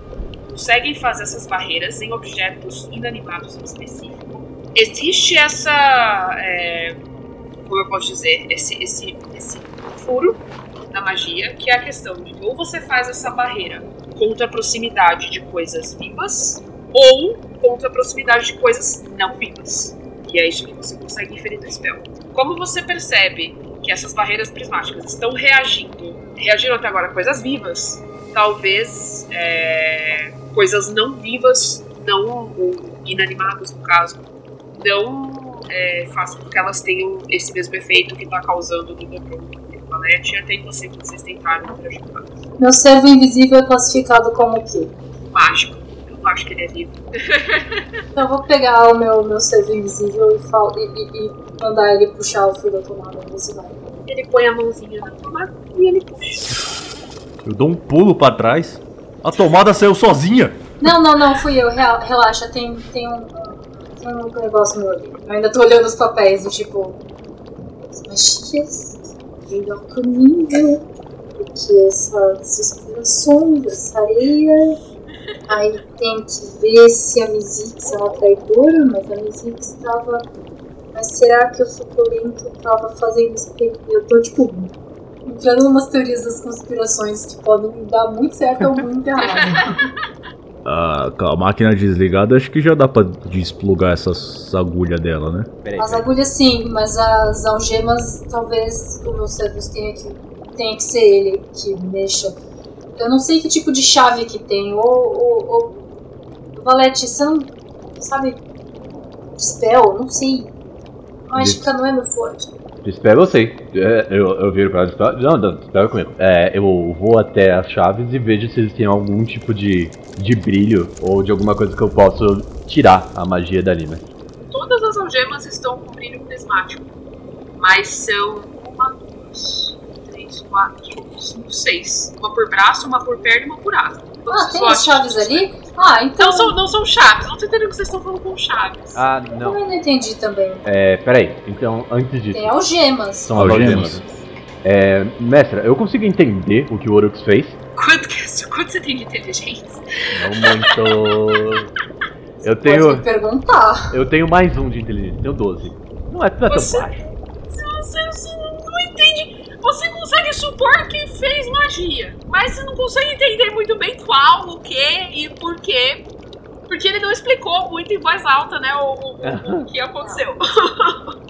conseguem fazer essas barreiras em objetos inanimados em específico. Existe essa. é, como eu posso dizer? Esse, esse, esse furo da magia, que é a questão de ou você faz essa barreira contra a proximidade de coisas vivas, ou contra a proximidade de coisas não vivas. E é isso que você consegue inferir no spell. Como você percebe que essas barreiras prismáticas estão reagindo, reagiram até agora coisas vivas, talvez é, coisas não vivas, não ou inanimadas no caso, não é, façam com que elas tenham esse mesmo efeito que está causando no Dobron e no Valete, e até você que vocês tentaram interagir Meu servo invisível é classificado como o quê? mágico. não acho que ele é vivo. Então eu vou pegar o meu, meu servo invisível e, fal- e, e- e mandar ele puxar o fio da tomada, ver se vai. Ele põe a mãozinha na tomada e ele puxa. Eu dou um pulo pra trás. A tomada saiu sozinha. Não, não, não, fui eu, relaxa, tem, tem, um, tem um negócio meu ali. Eu ainda tô olhando os papéis do tipo. As magias, melhor caminho, porque essas inspirações, essa areia. Aí tem que ver se a Mizix é uma traidora, mas a Mizix tava. Mas será que o suculento tava fazendo isso? Porque Eu tô tipo. Entrando umas teorias das conspirações que podem dar muito certo ou muito errado. Ah, com a máquina desligada, acho que já dá pra desplugar essas agulhas dela, né? Peraí, As peraí. agulhas sim, mas as algemas talvez o meu serviço tenha que, tenha que ser ele que mexa. Eu não sei que tipo de chave que tem. Ô, ô, ô, Valete, você não sabe spell? Não sei. Mágica não é meu forte. Dispel eu sei. É, eu, eu viro pra Dispel. Não, não, Dispel é comigo. É, eu vou até as chaves e vejo se eles têm algum tipo de, de brilho ou de alguma coisa que eu possa tirar a magia dali, né? Todas as algemas estão com brilho prismático. Mas são uma, duas, três, quatro, cinco, seis. Uma por braço, uma por perna e uma por asa. Todos Ah, tem as chaves ali? Ah, então. Não são, não são chaves. Não tô entendendo o que vocês estão falando com chaves. Ah, Eu não. não entendi também. É, peraí. Então, antes disso. Tem algemas. São as Algemas. algemas. É, mestra, eu consigo entender o que o Orux fez. Quanto, que, quanto você tem de inteligência? Não muito. Eu Pode me tenho. perguntar. Eu tenho mais um de inteligência, tenho 12. Não é, não é tão Você- baixo. Você, você não entende. Você consegue supor que fez magia, mas você não consegue entender muito bem qual, o que e por quê. Porque ele não explicou muito em voz alta, né, o, o- o- que aconteceu.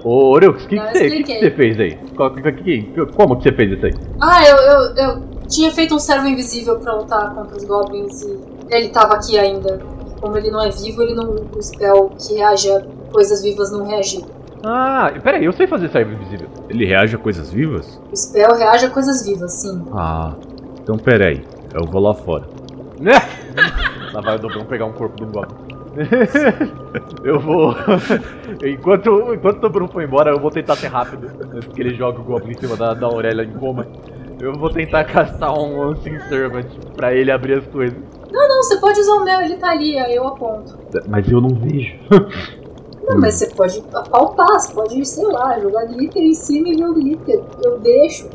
Ô, Orux, o que, você- fez aí? Qual- que- que- como que você fez isso aí? Ah, eu, eu, eu tinha feito um servo invisível pra lutar contra os goblins e ele tava aqui ainda. Como ele não é vivo, ele não. O spell que reage a coisas vivas não reagir. Ah, peraí, eu sei fazer servo invisível. Ele reage a coisas vivas? O spell reage a coisas vivas, sim. Ah, então peraí. Eu vou lá fora. Né? Lá vai o Dobrão pegar um corpo do Goblin. eu vou. enquanto, enquanto o Dobrão foi embora, eu vou tentar ser rápido. Antes que ele jogue o Goblin em cima da, da Aurélia em coma. Eu vou tentar castar um Unseen Servant pra ele abrir as coisas. Não, não, você pode usar o meu, ele tá ali, aí eu aponto. Mas eu não vejo. Não, mas você pode apalpar, você pode, sei lá, jogar glitter em cima e ver o glitter. Eu deixo.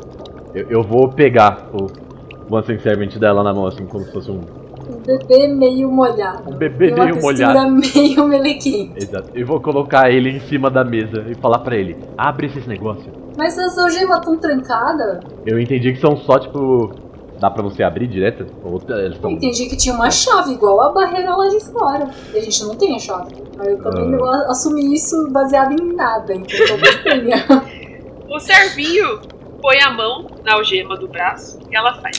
Eu, eu vou pegar o Unseen Servant dela na mão, assim, como se fosse um. Um bebê meio molhado. Um bebê Tem meio textura meio melequenta. Exato. E vou colocar ele em cima da mesa e falar pra ele: abre esses negócios. Mas as algemas tão trancadas. Eu entendi que são só, tipo. Dá pra você abrir direto? Ou eles Eu estão. entendi que tinha uma chave igual a barreira lá de fora. E a gente não tem a chave. Aí eu também não a- assumi isso baseado em nada, então talvez tenha. O servinho põe a mão na algema do braço e ela faz.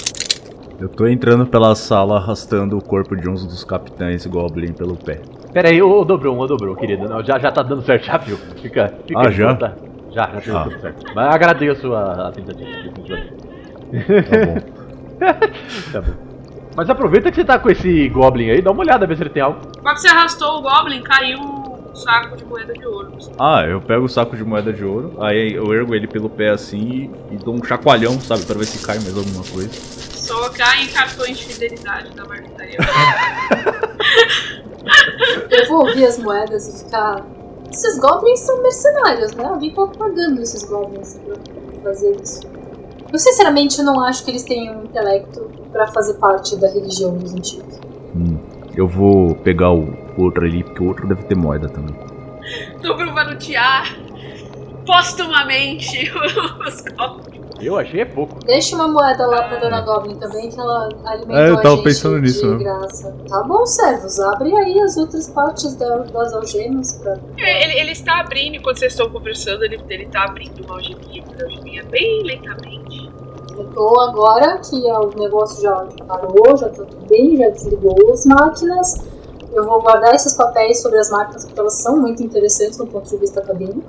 Eu tô entrando pela sala arrastando o corpo de uns dos capitães Goblin pelo pé. Pera aí, ô Dobrou, ô Dobrou, querido. Não, já, já tá dando certo, já viu? Fica. fica Ah, aí, já? tá? Já, já tá Ah. tudo certo. Mas agradeço a, a tentativa. Tá bom. Tá bom. Mas aproveita que você tá com esse Goblin aí, dá uma olhada, ver se ele tem algo. Quando você arrastou o Goblin, caiu um saco de moeda de ouro. Ah, eu pego o saco de moeda de ouro, aí eu ergo ele pelo pé assim e, e dou um chacoalhão, sabe? Pra ver se cai mais alguma coisa. Só cai em cartões de fidelidade da marmitaria. Eu vou ouvir as moedas e ficar. Esses goblins são mercenários, né? Alguém tá pagando esses goblins pra fazer isso. Eu sinceramente não acho que eles tenham intelecto pra fazer parte da religião dos antigos. Hum, eu vou pegar o outro ali, porque o outro deve ter moeda também. Dobro vai lutear postumamente os Goblins. Eu achei é pouco. Deixa uma moeda lá pra Dona Goblin também, que ela alimentou É, eu a tava gente pensando de nisso, né? graça. Tá bom, servos, abre aí as outras partes da- das algemas pra... Ele, ele está abrindo, enquanto vocês estão conversando, ele, ele está abrindo uma algeminha por algeminha bem lentamente. Eu tô agora que o negócio já parou, já tá tudo bem, já desligou as máquinas. Eu vou guardar esses papéis sobre as máquinas porque elas são muito interessantes do ponto de vista acadêmico.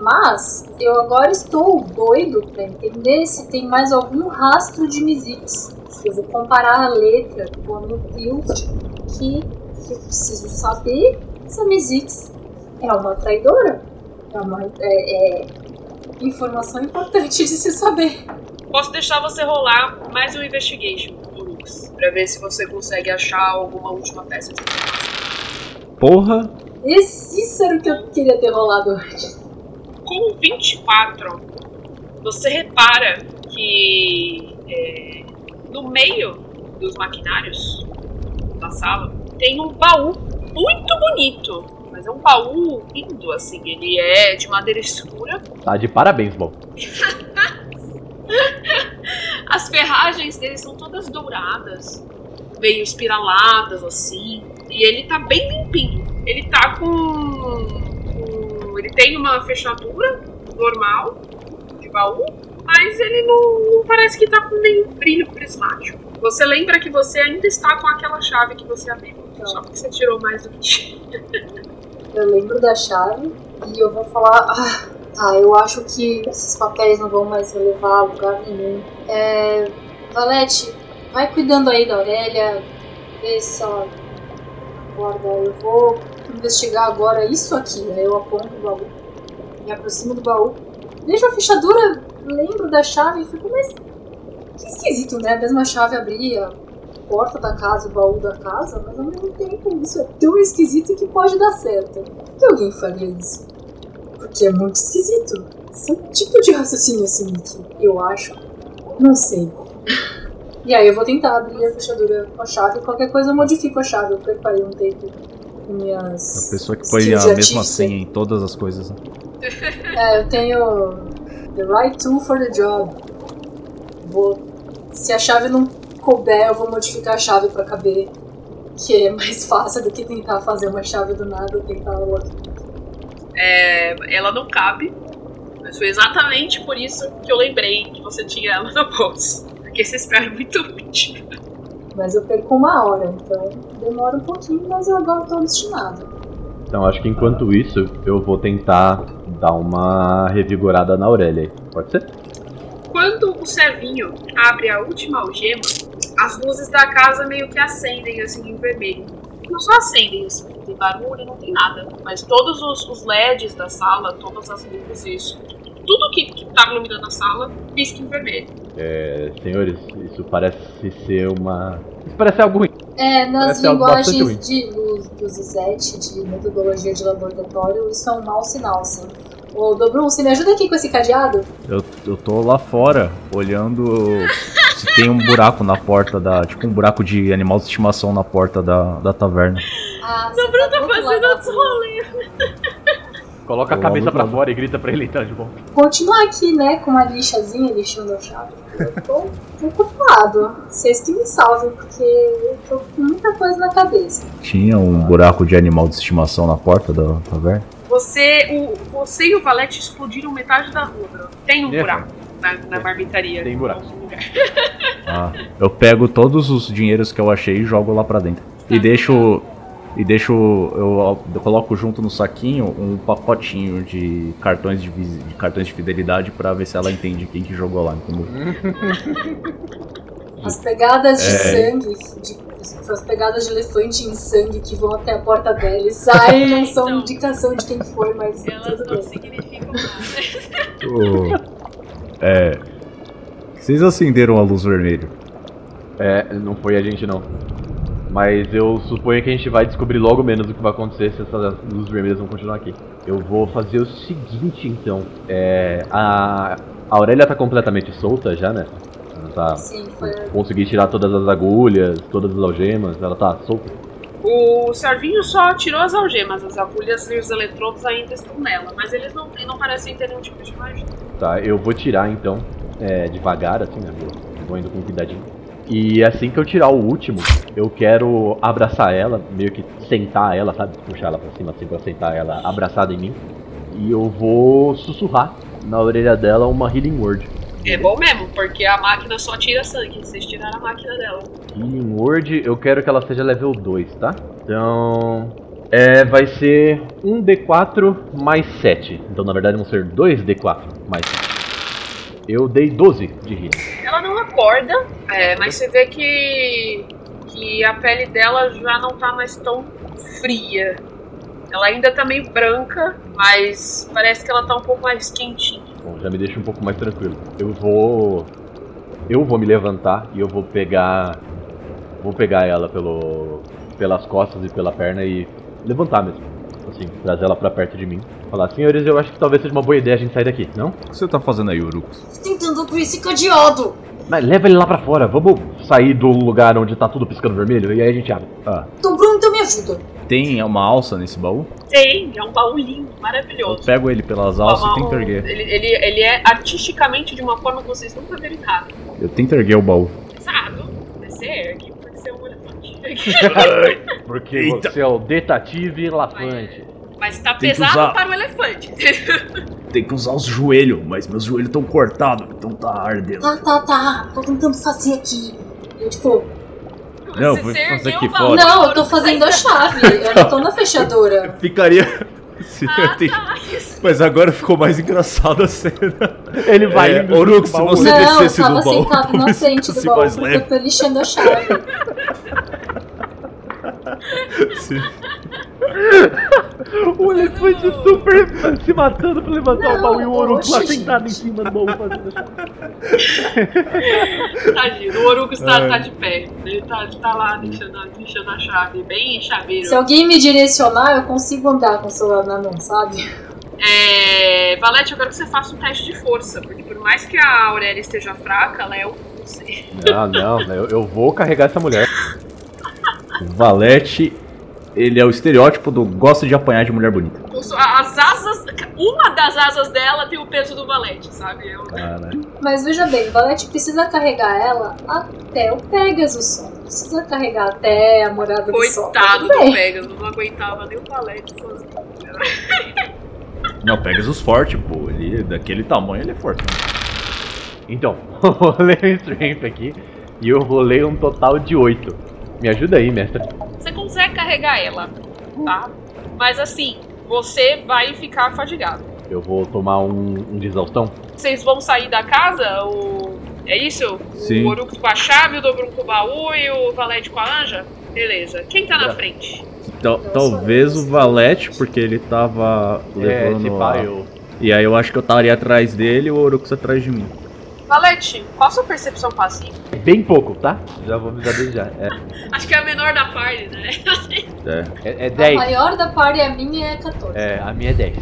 Mas eu agora estou doido para entender se tem mais algum rastro de Mizix. Eu vou comparar a letra com a Nupils que que eu preciso saber se a Mizix é uma traidora. É uma é, é informação importante de se saber. Posso deixar você rolar mais um investigation, Lux, pra ver se você consegue achar alguma última peça de informação. Porra! Esse, isso era o que eu queria ter rolado antes. Com 24, você repara que é, no meio dos maquinários da sala tem um baú muito bonito. Mas é um baú lindo, assim. Ele é de madeira escura. Tá de parabéns, bom. As ferragens dele são todas douradas, meio espiraladas, assim. E ele tá bem limpinho. Ele tá com. Ele tem uma fechadura normal de baú, mas ele não, não parece que tá com nenhum brilho prismático. Você lembra que você ainda está com aquela chave que você abriu. Só porque você tirou mais do que tinha. Eu lembro da chave e eu vou falar. Ah, tá, eu acho que esses papéis não vão mais me levar a lugar nenhum. É. Valete, vai cuidando aí da Aurélia. Vê se ela acorda. Eu vou investigar agora isso aqui. Aí eu aponto o baú. Me aproximo do baú. Vejo a fechadura, lembro da chave e fico, mas. Que esquisito, né? A mesma chave abria a porta da casa, o baú da casa, mas ao mesmo tempo isso é tão esquisito que pode dar certo. Por que alguém faria isso? Porque é muito esquisito. Esse é um tipo de raciocínio assim, Nick. Eu acho. Não sei. E aí eu vou tentar abrir a fechadura com a chave. Qualquer coisa eu modifico a chave. Eu preparei um tempo minhas. A pessoa que põe a mesma senha em todas as coisas. né? É, eu tenho the right tool for the job. Vou, se a chave não couber, eu vou modificar a chave pra caber, que é mais fácil do que tentar fazer uma chave do nada ou tentar outra. É, ela não cabe. Mas foi exatamente por isso que eu lembrei que você tinha ela no bolso. Porque esse spell é muito útil. Mas eu perco uma hora, então demora um pouquinho, mas eu agora tô obstinada. Então acho que enquanto isso, eu vou tentar dar uma revigorada na Aurélia. Pode ser? Quando o servinho abre a última algema, as luzes da casa meio que acendem assim em vermelho. Não só acendem, assim, não tem barulho, não tem nada. Mas todos os, os LEDs da sala, todas as luzes, tudo que, que tá iluminando a sala, pisca em vermelho. É, senhores, isso parece ser uma. Isso parece algo ruim. É, nas Parece linguagens de luz do Zizete, de metodologia de laboratório, isso é um mau sinal, sim. Ô, Dobrum, você me ajuda aqui com esse cadeado? Eu, eu tô lá fora, olhando se tem um buraco na porta da. Tipo um buraco de animal de estimação na porta da, da taverna. Ah, Dobrum você tá do outro fazendo Coloca a cabeça tudo. fora e grita pra ele entrar de volta. Continuar aqui, né, com uma lixazinha, lixando a chave. Eu tô preocupado. Vocês que me salvem, porque eu tô com muita coisa na cabeça. Tinha um buraco de animal de estimação na porta da taverna. Você, o, você e o Valete explodiram metade da rua. Tem um É, buraco na, na marmitaria. Tem buraco. Ah, eu pego todos os dinheiros que eu achei e jogo lá pra dentro. E deixo. E deixo. Eu, eu coloco junto no saquinho um pacotinho de cartões de, de cartões de fidelidade pra ver se ela entende quem que jogou lá, entendeu? As pegadas de É. sangue, de- as pegadas de elefante em sangue que vão até a porta dela e saem, não são Então. indicação de quem foi, mas Elas tudo não bem. significam nada. É. Vocês acenderam a luz vermelha. É, não foi a gente não. Mas eu suponho que a gente vai descobrir logo menos o que vai acontecer se essas luzes vermelhas vão continuar aqui. Eu vou fazer o seguinte então. É. A. A Aurélia tá completamente solta já, né? Ela tá. Sim, foi. Consegui tirar todas as agulhas, todas as algemas, ela tá solta. O Servinho só tirou as algemas, as agulhas e os eletrodos ainda estão nela, mas eles não, não parecem ter nenhum tipo de magia. Tá, eu vou tirar então, é, devagar, assim, né? Vou indo com cuidadinho. E assim que eu tirar o último, eu quero abraçar ela, meio que sentar ela, sabe? Puxar ela pra cima assim pra sentar ela abraçada em mim. E eu vou sussurrar na orelha dela uma Healing Word. É bom mesmo, porque a máquina só tira sangue, vocês tiraram a máquina dela. Healing Word, eu quero que ela seja level 2, tá? Então. É, vai ser 1d4 mais 7. Então na verdade vão ser 2d4 mais 7. Eu dei 12 de healing. Ela não acorda, é, mas você vê que que a pele dela já não tá mais tão fria. Ela ainda tá meio branca, mas parece que ela tá um pouco mais quentinha. Bom, já me deixa um pouco mais tranquilo. Eu vou. Eu vou me levantar e eu vou pegar. Vou pegar ela pelo. pelas costas e pela perna e levantar mesmo. Assim, trazer ela pra perto de mim. Falar, senhores, eu acho que talvez seja uma boa ideia a gente sair daqui, não? O que você tá fazendo aí? Tô tentando por esse cadeado. Mas leva ele lá pra fora, vamos sair do lugar onde tá tudo piscando vermelho e aí a gente abre. Ah. Então, Bruno, então me ajuda. Tem uma alça nesse baú? Tem, é um baú lindo, Eu maravilhoso. pego ele pelas alças e Uma- tento erguer. Ele, ele, ele é artisticamente de uma forma que vocês nunca viram nada. Eu tento erguer o baú. Sabe? Você ergue, porque você é um elefante. Porque Eita. você é o detetive Lafante. Mas tá Tem que pesado usar. para o elefante. Tem que usar os joelhos, mas meus joelhos estão cortados, então tá ardendo. Tá, tá, tá. Tô tentando fazer aqui. Eu, tipo, Não, Você vou fazer aqui fora. não, eu tô fazendo a chave. Eu não tô na fechadura. Ficaria. Se Ah, tá. Mas agora ficou mais engraçada a cena. Ele vai É, indo Orux, junto com o se você baú. não, eu descesse tava do baú, sentado na se frente do baú porque leve. eu tô lixando a chave. Sim. O elefante super se matando pra levantar o baú e o Orux lá sentado em cima do baú fazendo a chave. Tadinho, o Orocus tá, Ai. tá de pé. Ele tá, tá lá deixando, a- deixando a chave, bem chaveiro. Se alguém me direcionar, eu consigo andar com o celular na mão, sabe? É, Valete, eu quero que você faça um teste de força, porque por mais que a Aurélia esteja fraca, ela é um. Não, não, eu, eu vou carregar essa mulher. O Valete, ele é o estereótipo do gosta de apanhar de mulher bonita. As asas. Uma das asas dela tem o peso do Valete, sabe? É um- Caralho. Mas veja bem, o Valete precisa carregar ela até o Pegasus só. Não Precisa carregar até a morada do sol. Coitado do. Pegasus, não aguentava nem o Valete sozinho. Não, Pegasus forte, pô. Ele, daquele tamanho, ele é forte. Então, eu rolei um strength aqui e eu rolei um total de 8. Me ajuda aí, mestre. Você consegue carregar ela, tá? Mas assim, você vai ficar fadigado. Eu vou tomar um, um de exaustão. Vocês vão sair da casa? O... É isso? Sim. O Orux com a chave, o Dobrum com o baú e o Valete com a anja? Beleza. Quem tá na Tá. frente? Tal- talvez o Valete, porque ele tava É, levando. esse a- eu. E aí eu acho que eu estaria atrás dele e o Orux atrás de mim. Valete, qual a sua percepção passiva? Bem pouco, tá? Já vou avisar desde já. É, Acho que é a menor da party, né? É. é, é A 10. maior da party, a minha é 14. É, a minha é 10.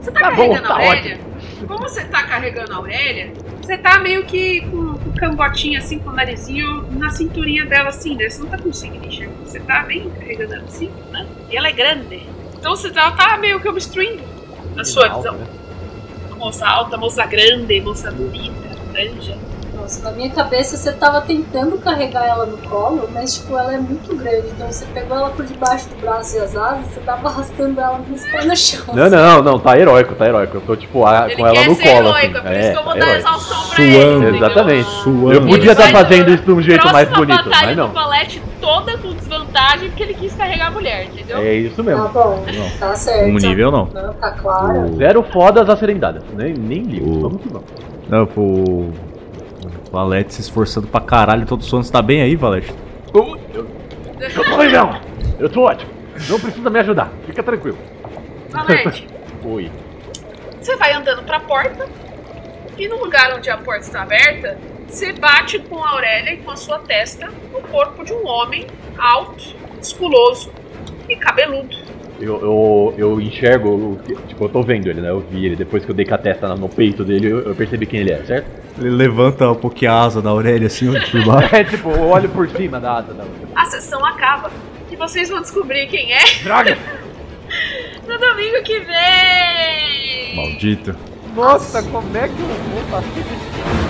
Você tá, Tá bom, carregando tá a Aurélia? Como você tá carregando a Aurélia, você tá meio que com, com o cangotinho assim, com o narizinho na cinturinha dela assim, né? Você não tá conseguindo enxergar. Você tá bem carregando ela assim, né? E ela é grande. Então você tá, tá meio que obstruindo a sua Alta, visão. né? Moça alta, moça grande, moça bonita, granja. Nossa, na minha cabeça você tava tentando carregar ela no colo, mas tipo, ela é muito grande. Então você pegou ela por debaixo do braço e as asas, você tava arrastando ela nos pés no chão. Não, não, não, tá heróico, tá heróico. Eu tô tipo a- Ele com ela no colo. heróico, assim. é por É, isso que eu vou tá dar exaustão pra ele. Suando. entendeu? Exatamente. Suando. Eu podia estar Ele vai- fazendo isso de um jeito mais bonito, mas do não. Toda com desvantagem porque ele quis carregar a mulher, entendeu? É isso Tá mesmo. bom, Não. tá certo. Um nível não. Não, tá claro. Zero fodas a serem dadas. Nem, nem ligo. O- Vamos que vamos. Não, pô, o Valete se esforçando pra caralho todo sono. Você tá bem aí, Valete? Eu tô legal. Eu tô ótimo. Não precisa me ajudar. Fica tranquilo. Valete, Oi. você vai andando pra porta e no lugar onde a porta está aberta, você bate com a Aurélia e com a sua testa no corpo de um homem alto, musculoso e cabeludo. Eu, eu, eu enxergo, tipo, eu tô vendo ele, né? Eu vi ele depois que eu dei com a testa no peito dele, eu, eu percebi quem ele é, certo? Ele levanta um pouquinho a asa da Aurélia assim, ó, por baixo. É tipo, eu olho por cima da asa da A sessão acaba e vocês vão descobrir quem é Droga! no domingo que vem! Maldito. Nossa, como é que eu vou fazer isso?